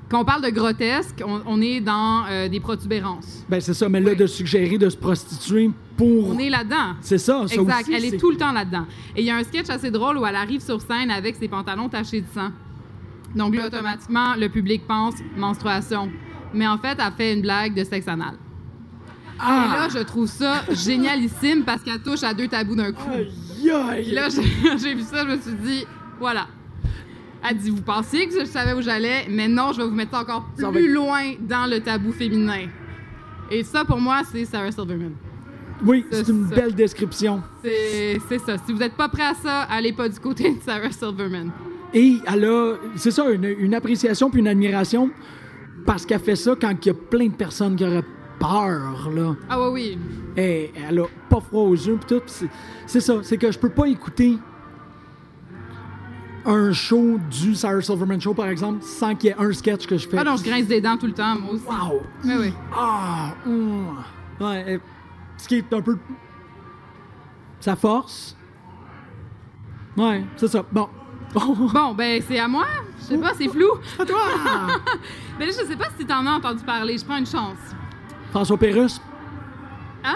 quand on parle de grotesque, on, on est dans euh, des protubérances. Ben, c'est ça, mais là, de suggérer de se prostituer pour. On est là-dedans. C'est ça, ça Exact. aussi, elle est tout le temps là-dedans. Et il y a un sketch assez drôle où elle arrive sur scène avec ses pantalons tachés de sang. Donc là, automatiquement, le public pense menstruation. Mais en fait, elle fait une blague de sexe anal. Et Ah! là, je trouve ça génialissime parce qu'elle touche à deux tabous d'un coup. Aïe, Puis là, j'ai vu ça, je me suis dit, voilà. Elle dit, vous pensiez que je savais où j'allais, mais non, je vais vous mettre encore va plus loin dans le tabou féminin. Et ça, pour moi, c'est Sarah Silverman. Oui, c'est une ça. belle description. C'est c'est ça. Si vous n'êtes pas prêt à ça, allez pas du côté de Sarah Silverman. Et elle a, c'est ça, une, une appréciation puis une admiration parce qu'elle fait ça quand il y a plein de personnes qui auraient peur, là. Ah oui, oui. Et elle a pas froid aux yeux puis tout. c'est- ça, c'est que je peux pas écouter un show du Sarah Silverman Show, par exemple, sans qu'il y ait un sketch que je fais. Ah non, je grince des dents tout le temps, moi aussi. Wow! Oui, oui. Ah! Ouais, ce qui est un peu. Sa force. Ouais, c'est ça. Bon. Bon, ben, c'est à moi. Je sais pas, c'est flou. à toi! Ben là, je sais pas si t'en as entendu parler. Je prends une chance. François Pérusse.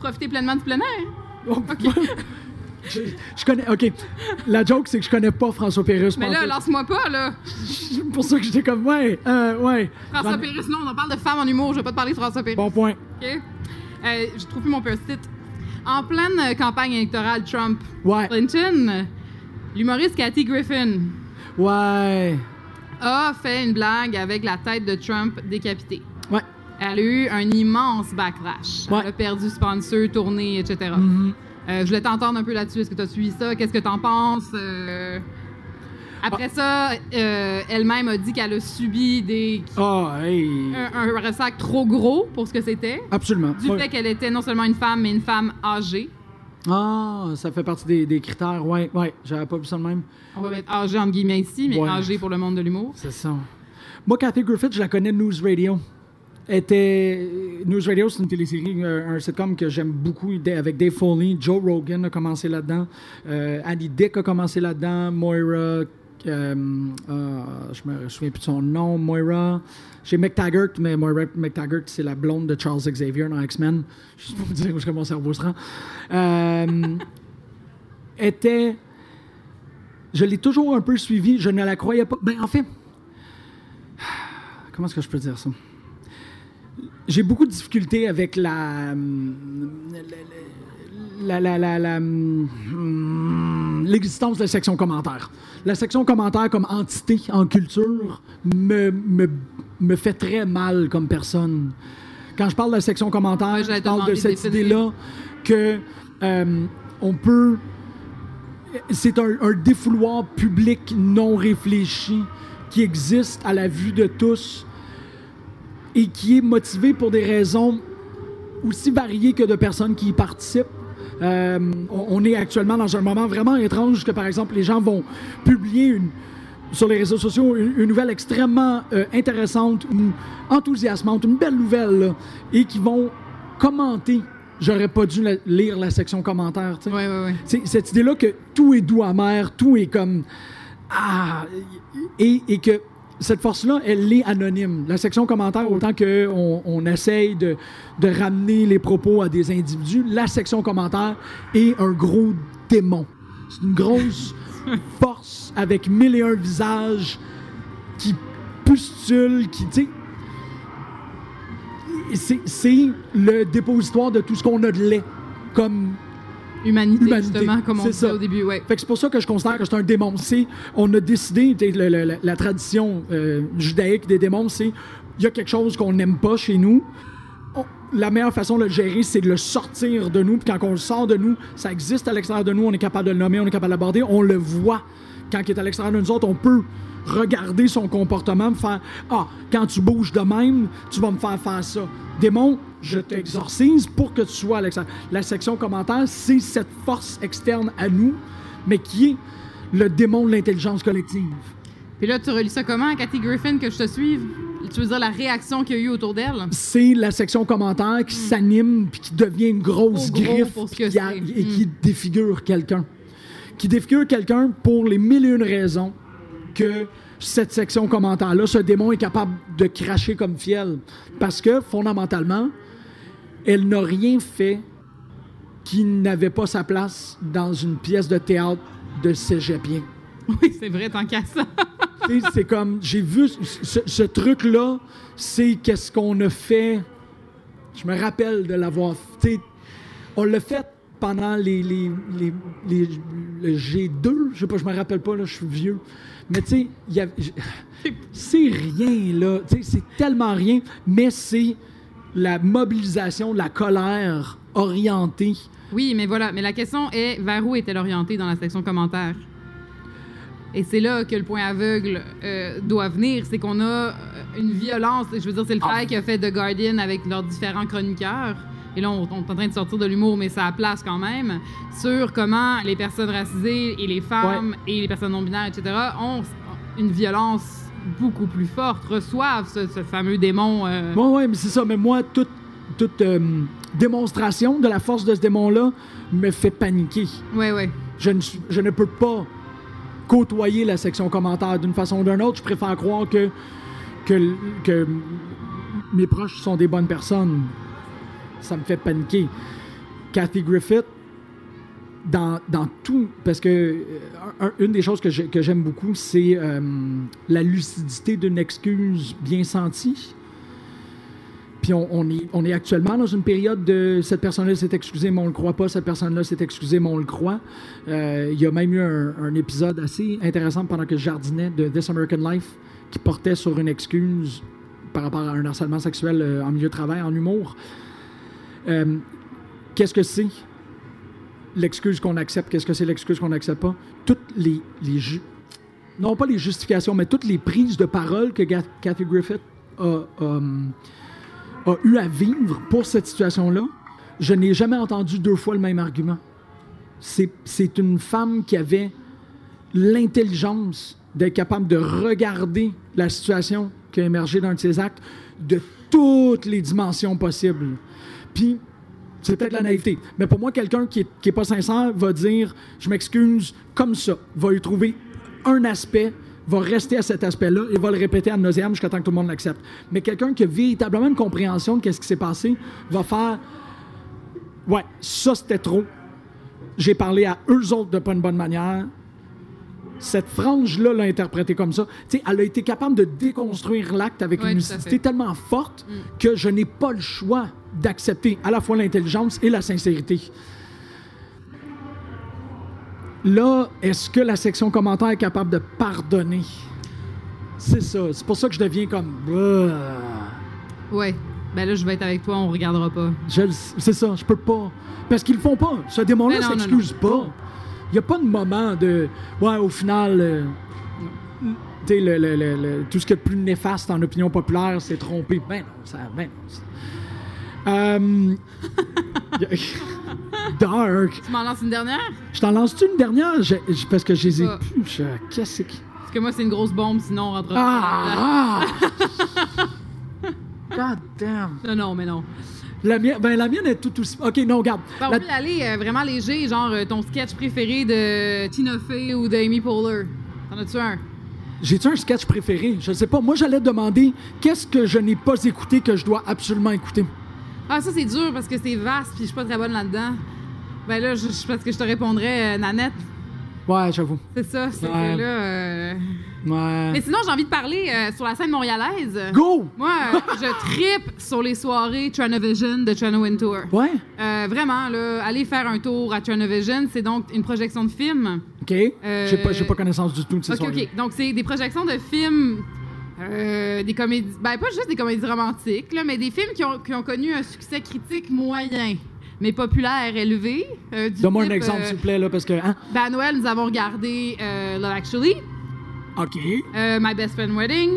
Profitez pleinement du plein air. Oh, je, je connais. OK. La joke, c'est que je connais pas François Pérusse. Mais là, lance-moi pas, là. C'est pour ça que j'étais comme, ouais, euh, ouais. François J'en- Pérus, non, on en parle de femmes en humour. Je vais pas te parler de François Pérus. Bon point. OK? Euh, je trouve plus mon post-it. En pleine euh, campagne électorale Trump Ouais. Clinton, l'humoriste Cathy Griffin Ouais. A fait une blague avec la tête de Trump décapitée. Ouais. Elle a eu un immense backlash. Ouais. Elle a perdu sponsor, tournée, etc. Mhm. Euh, je voulais t'entendre un peu là-dessus. Est-ce que tu as suivi ça? Qu'est-ce que tu en penses? Euh, Après ça, euh, elle-même a dit qu'elle a subi des... Hey. un, un ressac trop gros pour ce que c'était. Absolument. Du fait qu'elle était non seulement une femme, mais une femme âgée. Ah, ça fait partie des, des critères. Ouais, ouais. J'avais pas vu ça de même. On va mettre âgée entre guillemets ici, mais Ouais. âgée pour le monde de l'humour. C'est ça. Moi, Cathy Griffith, je la connais de News Radio. Elle Était... News Radio, c'est une télésérie, un sitcom que j'aime beaucoup avec Dave Foley. Joe Rogan a commencé là-dedans. Euh, Annie Dick a commencé là-dedans. Moira. euh, euh, je me souviens plus de son nom. Moira. J'ai McTaggart, mais Moira McTaggart, c'est la blonde de Charles Xavier dans X-Men. Pour vous dire où mon cerveau se rend. Euh, était. Je l'ai toujours un peu suivi. Je ne la croyais pas. Ben, en fait, comment est-ce que je peux dire ça? J'ai beaucoup de difficultés avec la. hum, l'existence de la section commentaire. La section commentaire comme entité en culture me, me, me fait très mal comme personne. Quand je parle de la section commentaire, je parle de cette idée-là que euh, on peut c'est un, un défouloir public non réfléchi qui existe à la vue de tous et qui est motivé pour des raisons aussi variées que de personnes qui y participent. Euh, on, on est actuellement dans un moment vraiment étrange que, par exemple, les gens vont publier une- sur les réseaux sociaux une, une nouvelle extrêmement euh, intéressante ou enthousiasmante, une belle nouvelle, là, et qui vont commenter. J'aurais pas dû la- lire la section. Oui, oui, oui. C'est cette idée-là que tout est doux amer, tout est comme. Ah! Et, et que cette force-là, elle est anonyme. La section commentaire, autant qu'on on essaye de, de ramener les propos à des individus, la section commentaire est un gros démon. C'est une grosse force avec mille et un visages qui pustule, qui, tu sais, c'est- c'est le dépositoire de tout ce qu'on a de lait comme Humanité, Humanité, justement, comme on c'est disait ça. au début. Ouais. fait que c'est pour ça que je considère que c'est un démon. On a décidé, le- le- la, la tradition euh, judaïque des démons, c'est il y a quelque chose qu'on n'aime pas chez nous, on- la meilleure façon de le gérer, c'est de le sortir de nous. Puis quand on le sort de nous, ça existe à l'extérieur de nous, on est capable de le nommer, on est capable de l'aborder, on le voit. Quand il est à l'extérieur de nous autres, on peut regarder son comportement, me faire Ah, quand tu bouges de même, tu vas me faire faire ça. Démon, je t'exorcise pour que tu sois à l'extérieur. La section commentaire, c'est cette force externe à nous, mais qui est le démon de l'intelligence collective. Puis là, tu relis ça comment, Cathy Griffin, que je te suive? Tu veux dire la réaction qu'il y a eu autour d'elle? c'est la section commentaire qui s'anime puis qui devient une grosse gros griffe pour ce puis que qui a- c'est. et qui défigure quelqu'un. Qui défigure quelqu'un pour les mille et une raisons que cette section commentaire-là, ce démon est capable de cracher comme fiel. Parce que, fondamentalement, elle n'a rien fait qui n'avait pas sa place dans une pièce de théâtre de cégepien. Oui, c'est vrai, tant qu'à ça. C'est comme, j'ai vu ce, ce truc-là, c'est qu'est-ce qu'on a fait. Je me rappelle de l'avoir. On l'a fait pendant les, les, les, les- le G2. Je sais pas, je me rappelle pas, là, je suis vieux. Mais tu sais, c'est rien, là. C'est tellement rien, mais c'est la mobilisation, la colère orientée. Oui, mais voilà. Mais la question est vers où est-elle orientée dans la section commentaires? Et c'est là que le point aveugle euh, doit venir. C'est qu'on a euh, une violence. Je veux dire, c'est le travail qu'a fait The Guardian avec leurs différents chroniqueurs. Et là, on, on est en train de sortir de l'humour, mais ça a place quand même. Sur comment les personnes racisées et les femmes et les personnes non-binaires, etc., ont une violence beaucoup plus forte, reçoivent ce, ce fameux démon. euh, Oui, oui, mais c'est ça. Mais moi, toute, toute euh, démonstration de la force de ce démon-là me fait paniquer. Ouais, ouais. Je ne, je ne peux pas côtoyer la section commentaire d'une façon ou d'une autre. Je préfère croire que, que, que mes proches sont des bonnes personnes. Ça me fait paniquer. Kathy Griffith, dans, dans tout, parce que euh, un- une des choses que j'ai- que j'aime beaucoup, c'est euh, la lucidité d'une excuse bien sentie. Puis on, est, on est actuellement dans une période de cette personne-là s'est excusée, mais on le croit pas. Cette personne-là s'est excusée, mais on le croit. Euh, il y a même eu un, un épisode assez intéressant pendant que je jardinais de This American Life qui portait sur une excuse par rapport à un harcèlement sexuel en milieu de travail, en humour. Euh, Qu'est-ce que c'est l'excuse qu'on accepte? Qu'est-ce que c'est l'excuse qu'on n'accepte pas? Toutes les, non pas les justifications, mais toutes les prises de parole que Kathy Griffith a, a, eu à vivre pour cette situation-là, je n'ai jamais entendu deux fois le même argument. C'est une femme qui avait l'intelligence d'être capable de regarder la situation qui a émergé d'un de ses actes de toutes les dimensions possibles. Puis, c'est peut-être la naïveté. Mais pour moi, quelqu'un qui est, qui est pas sincère va dire Je m'excuse comme ça, va y trouver un aspect, va rester à cet aspect-là et va le répéter à nauseam jusqu'à temps que tout le monde l'accepte. Mais quelqu'un qui a véritablement une compréhension de ce qui s'est passé va faire Ouais, ça c'était trop. J'ai parlé à eux autres de pas une bonne manière. Cette frange-là l'a interprété comme ça. Elle a été capable de déconstruire l'acte avec Ouais, une lucidité tellement forte que je n'ai pas le choix d'accepter à la fois l'intelligence et la sincérité. Là, est-ce que la section commentaire est capable de pardonner? C'est ça. C'est pour ça que je deviens comme. Ouais. Ben là, je vais être avec toi, on regardera pas. C'est ça, je peux pas. Parce qu'ils le font pas. Ce démon-là non, s'excuse pas. Il n'y a pas de moment de. Ouais, au final. euh, tu sais, le, le- le- le- tout ce qui est plus néfaste en opinion populaire, c'est trompé. Ben non, ça. Ben non. ça- Euh, Dark. Tu m'en lances une dernière? Je t'en lance-tu une dernière? Je- je- parce que je les ai plus. Je- Qu'est-ce que. Parce que moi, c'est une grosse bombe, sinon on rentre Ah! ah! God damn. Non, non, mais non. La mienne, ben, la mienne est tout aussi. Ok, non, regarde. Ben, on La- peut aller euh, vraiment léger, genre euh, ton sketch préféré de Tina Fey ou d'Amy Poehler. T'en as-tu un? J'ai-tu un sketch préféré? Je sais pas. Moi, j'allais demander qu'est-ce que je n'ai pas écouté que je dois absolument écouter? Ah, ça, c'est dur parce que c'est vaste puis je suis pas très bonne là-dedans. Ben là, je, je- parce que je te répondrais euh, Nanette. Ouais, j'avoue. C'est ça, c'est Ouais. là. euh, Ouais. Mais sinon, j'ai envie de parler euh, sur la scène montréalaise. Go! Moi, euh, je tripe sur les soirées Tranovision de Tranowind Tour. Ouais? Vraiment, là, aller faire un tour à Tranovision, c'est donc une projection de films. OK. J'ai pas, pas connaissance du tout de ces OK, soirées. OK. Donc, c'est des projections de films des comédies. Ben, pas juste des comédies romantiques, là, mais des films qui ont, qui ont connu un succès critique moyen, mais populaire élevé. euh, Donne-moi un exemple, euh, s'il vous plaît, là, parce que. Hein? ben, à Noël, nous avons regardé euh, Love Actually, OK. euh, My Best Friend Wedding.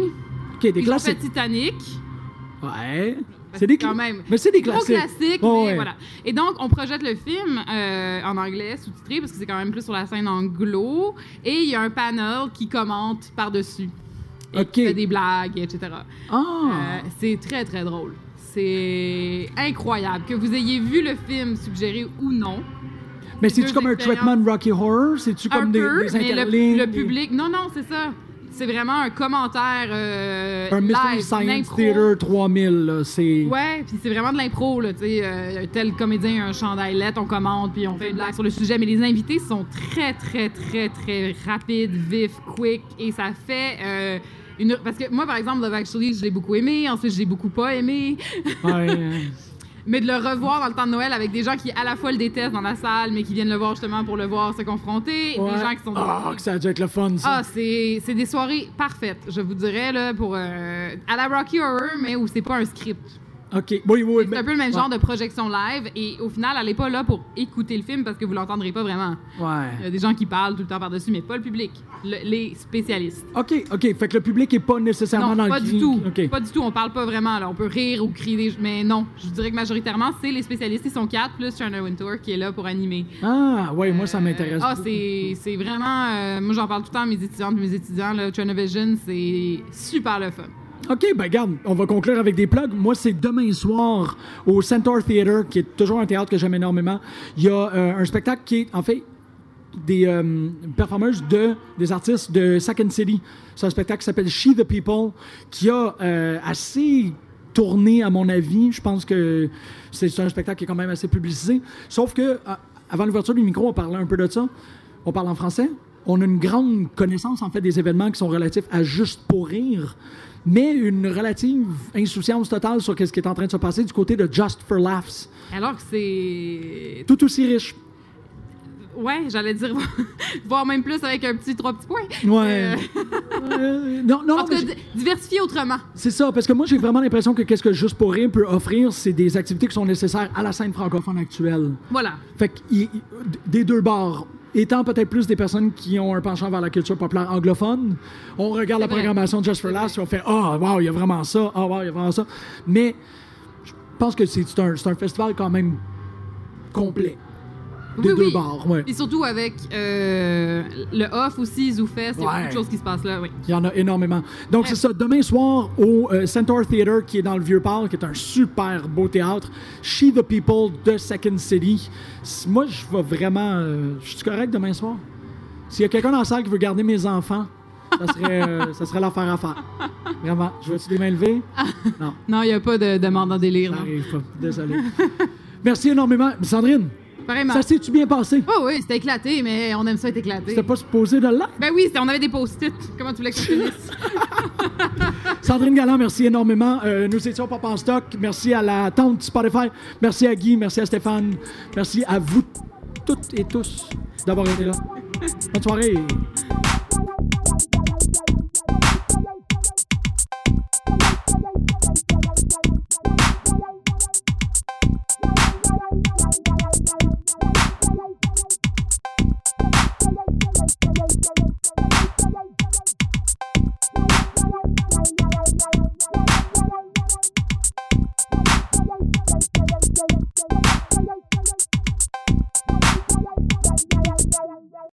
OK, des classiques. Titanic. Ouais. Parce C'est des quand même. Mais c'est des classiques. classique, Ouais, mais ouais. voilà. Et donc, on projette le film euh, en anglais, sous-titré, parce que c'est quand même plus sur la scène anglo. Et il y a un panel qui commente par-dessus. Et OK. qui fait des blagues, etc. Ah! Euh, c'est très, très drôle. C'est incroyable. Que vous ayez vu le film suggéré ou non. mais c'est-tu comme un traitement de Rocky Horror? C'est-tu comme des, peu, des mais interlignes? le, public... Non, non, c'est ça. C'est vraiment un commentaire euh, Un Mystery live, Science. Theater 3000, là, c'est... Ouais, puis c'est vraiment de l'impro, là, tu sais, euh, tel comédien a un chandail lettre, on commande, puis on fait une blague sur le sujet, mais les invités sont très, très, très, très rapides, vifs, quick, et ça fait euh, une... Parce que moi, par exemple, Love Actually, je l'ai beaucoup aimé, ensuite, je l'ai beaucoup pas aimé, Ouais, euh, mais de le revoir dans le temps de Noël avec des gens qui, à la fois, le détestent dans la salle, mais qui viennent le voir justement pour le voir se confronter, ouais. des gens qui sont... Ah, que ça a dû être le fun, ça. Ah, c'est c'est des soirées parfaites, je vous dirais, là, pour... euh, à la Rocky Horror, mais où c'est pas un script. OK. Oui, oui, C'est un peu le même ouais. genre de projection live et au final, elle n'est pas là pour écouter le film parce que vous l'entendrez pas vraiment. Il y Ouais. a des gens qui parlent tout le temps par-dessus, mais pas le public, le- les spécialistes. OK, OK. Fait que le public est pas nécessairement Non, dans pas le du tout. OK. Pas du tout. On parle pas vraiment. Là. On peut rire ou crier, des... mais non. Je dirais que majoritairement, c'est les spécialistes. Ils sont quatre plus Turner Wintour qui est là pour animer. Ah, ouais, moi, ça m'intéresse. Euh, Ah, c'est c'est vraiment. euh, moi, j'en parle tout le temps à mes étudiantes mes étudiants. Là, Vision, c'est super le fun. OK, ben regarde, on va conclure avec des plugs. Moi, c'est demain soir au Centaur Theatre, qui est toujours un théâtre que j'aime énormément. Il y a euh, un spectacle qui est, en fait, des euh, de, des artistes de Second City. C'est un spectacle qui s'appelle She the People, qui a euh, assez tourné, à mon avis. Je pense que c'est un spectacle qui est quand même assez publicisé. Sauf que, à- avant l'ouverture du micro, on parlait un peu de ça. On parle en français. On a une grande connaissance, en fait, des événements qui sont relatifs à Juste pour rire, mais une relative insouciance totale sur ce qui est en train de se passer du côté de Just for Laughs. Alors que c'est. Tout aussi riche. Ouais, j'allais dire, voire même plus avec un petit trois petits points. Ouais. Euh, Euh, non, non, mais di- diversifier autrement. c'est ça, parce que moi, j'ai vraiment l'impression que qu'est-ce que Juste pour rire peut offrir, c'est des activités qui sont nécessaires à la scène francophone actuelle. Voilà. Fait que, des deux bords, étant peut-être plus des personnes qui ont un penchant vers la culture populaire anglophone, on regarde la vrai. programmation de Just for Laughs et on fait Ah, wow, il y a vraiment ça, ah, wow, il y a vraiment ça. Mais je pense que c'est un, c'est un festival quand même complet. Des Oui, deux oui. bords, ouais. Et surtout avec euh, le off aussi, ZooFest, il y a beaucoup de choses qui se passent là, oui. Il y en a énormément. Donc, c'est ça. Demain soir, au euh, Centaur Theatre, qui est dans le Vieux-Port, qui est un super beau théâtre, She the People de Second City. Moi, je vais vraiment. euh, je suis correct demain soir? S'il y a quelqu'un dans la salle qui veut garder mes enfants, ça serait, euh, ça serait l'affaire à faire. Vraiment. Je vais-tu les mains levées? Non, Non, il n'y a pas de demande en délire. ça là. arrive pas. Désolé. Merci énormément. Sandrine, Ça s'est-tu bien passé? Oh oui, c'était éclaté, mais on aime ça être éclaté. C'était pas supposé de là? Ben oui, on avait des post-it. Comment tu voulais que ça finisse? Sandrine Galland, merci énormément. Euh, nous étions pas en stock. Merci à la tante Spotify. Merci à Guy. Merci à Stéphane. Merci à vous toutes et tous d'avoir été là. Bonne soirée.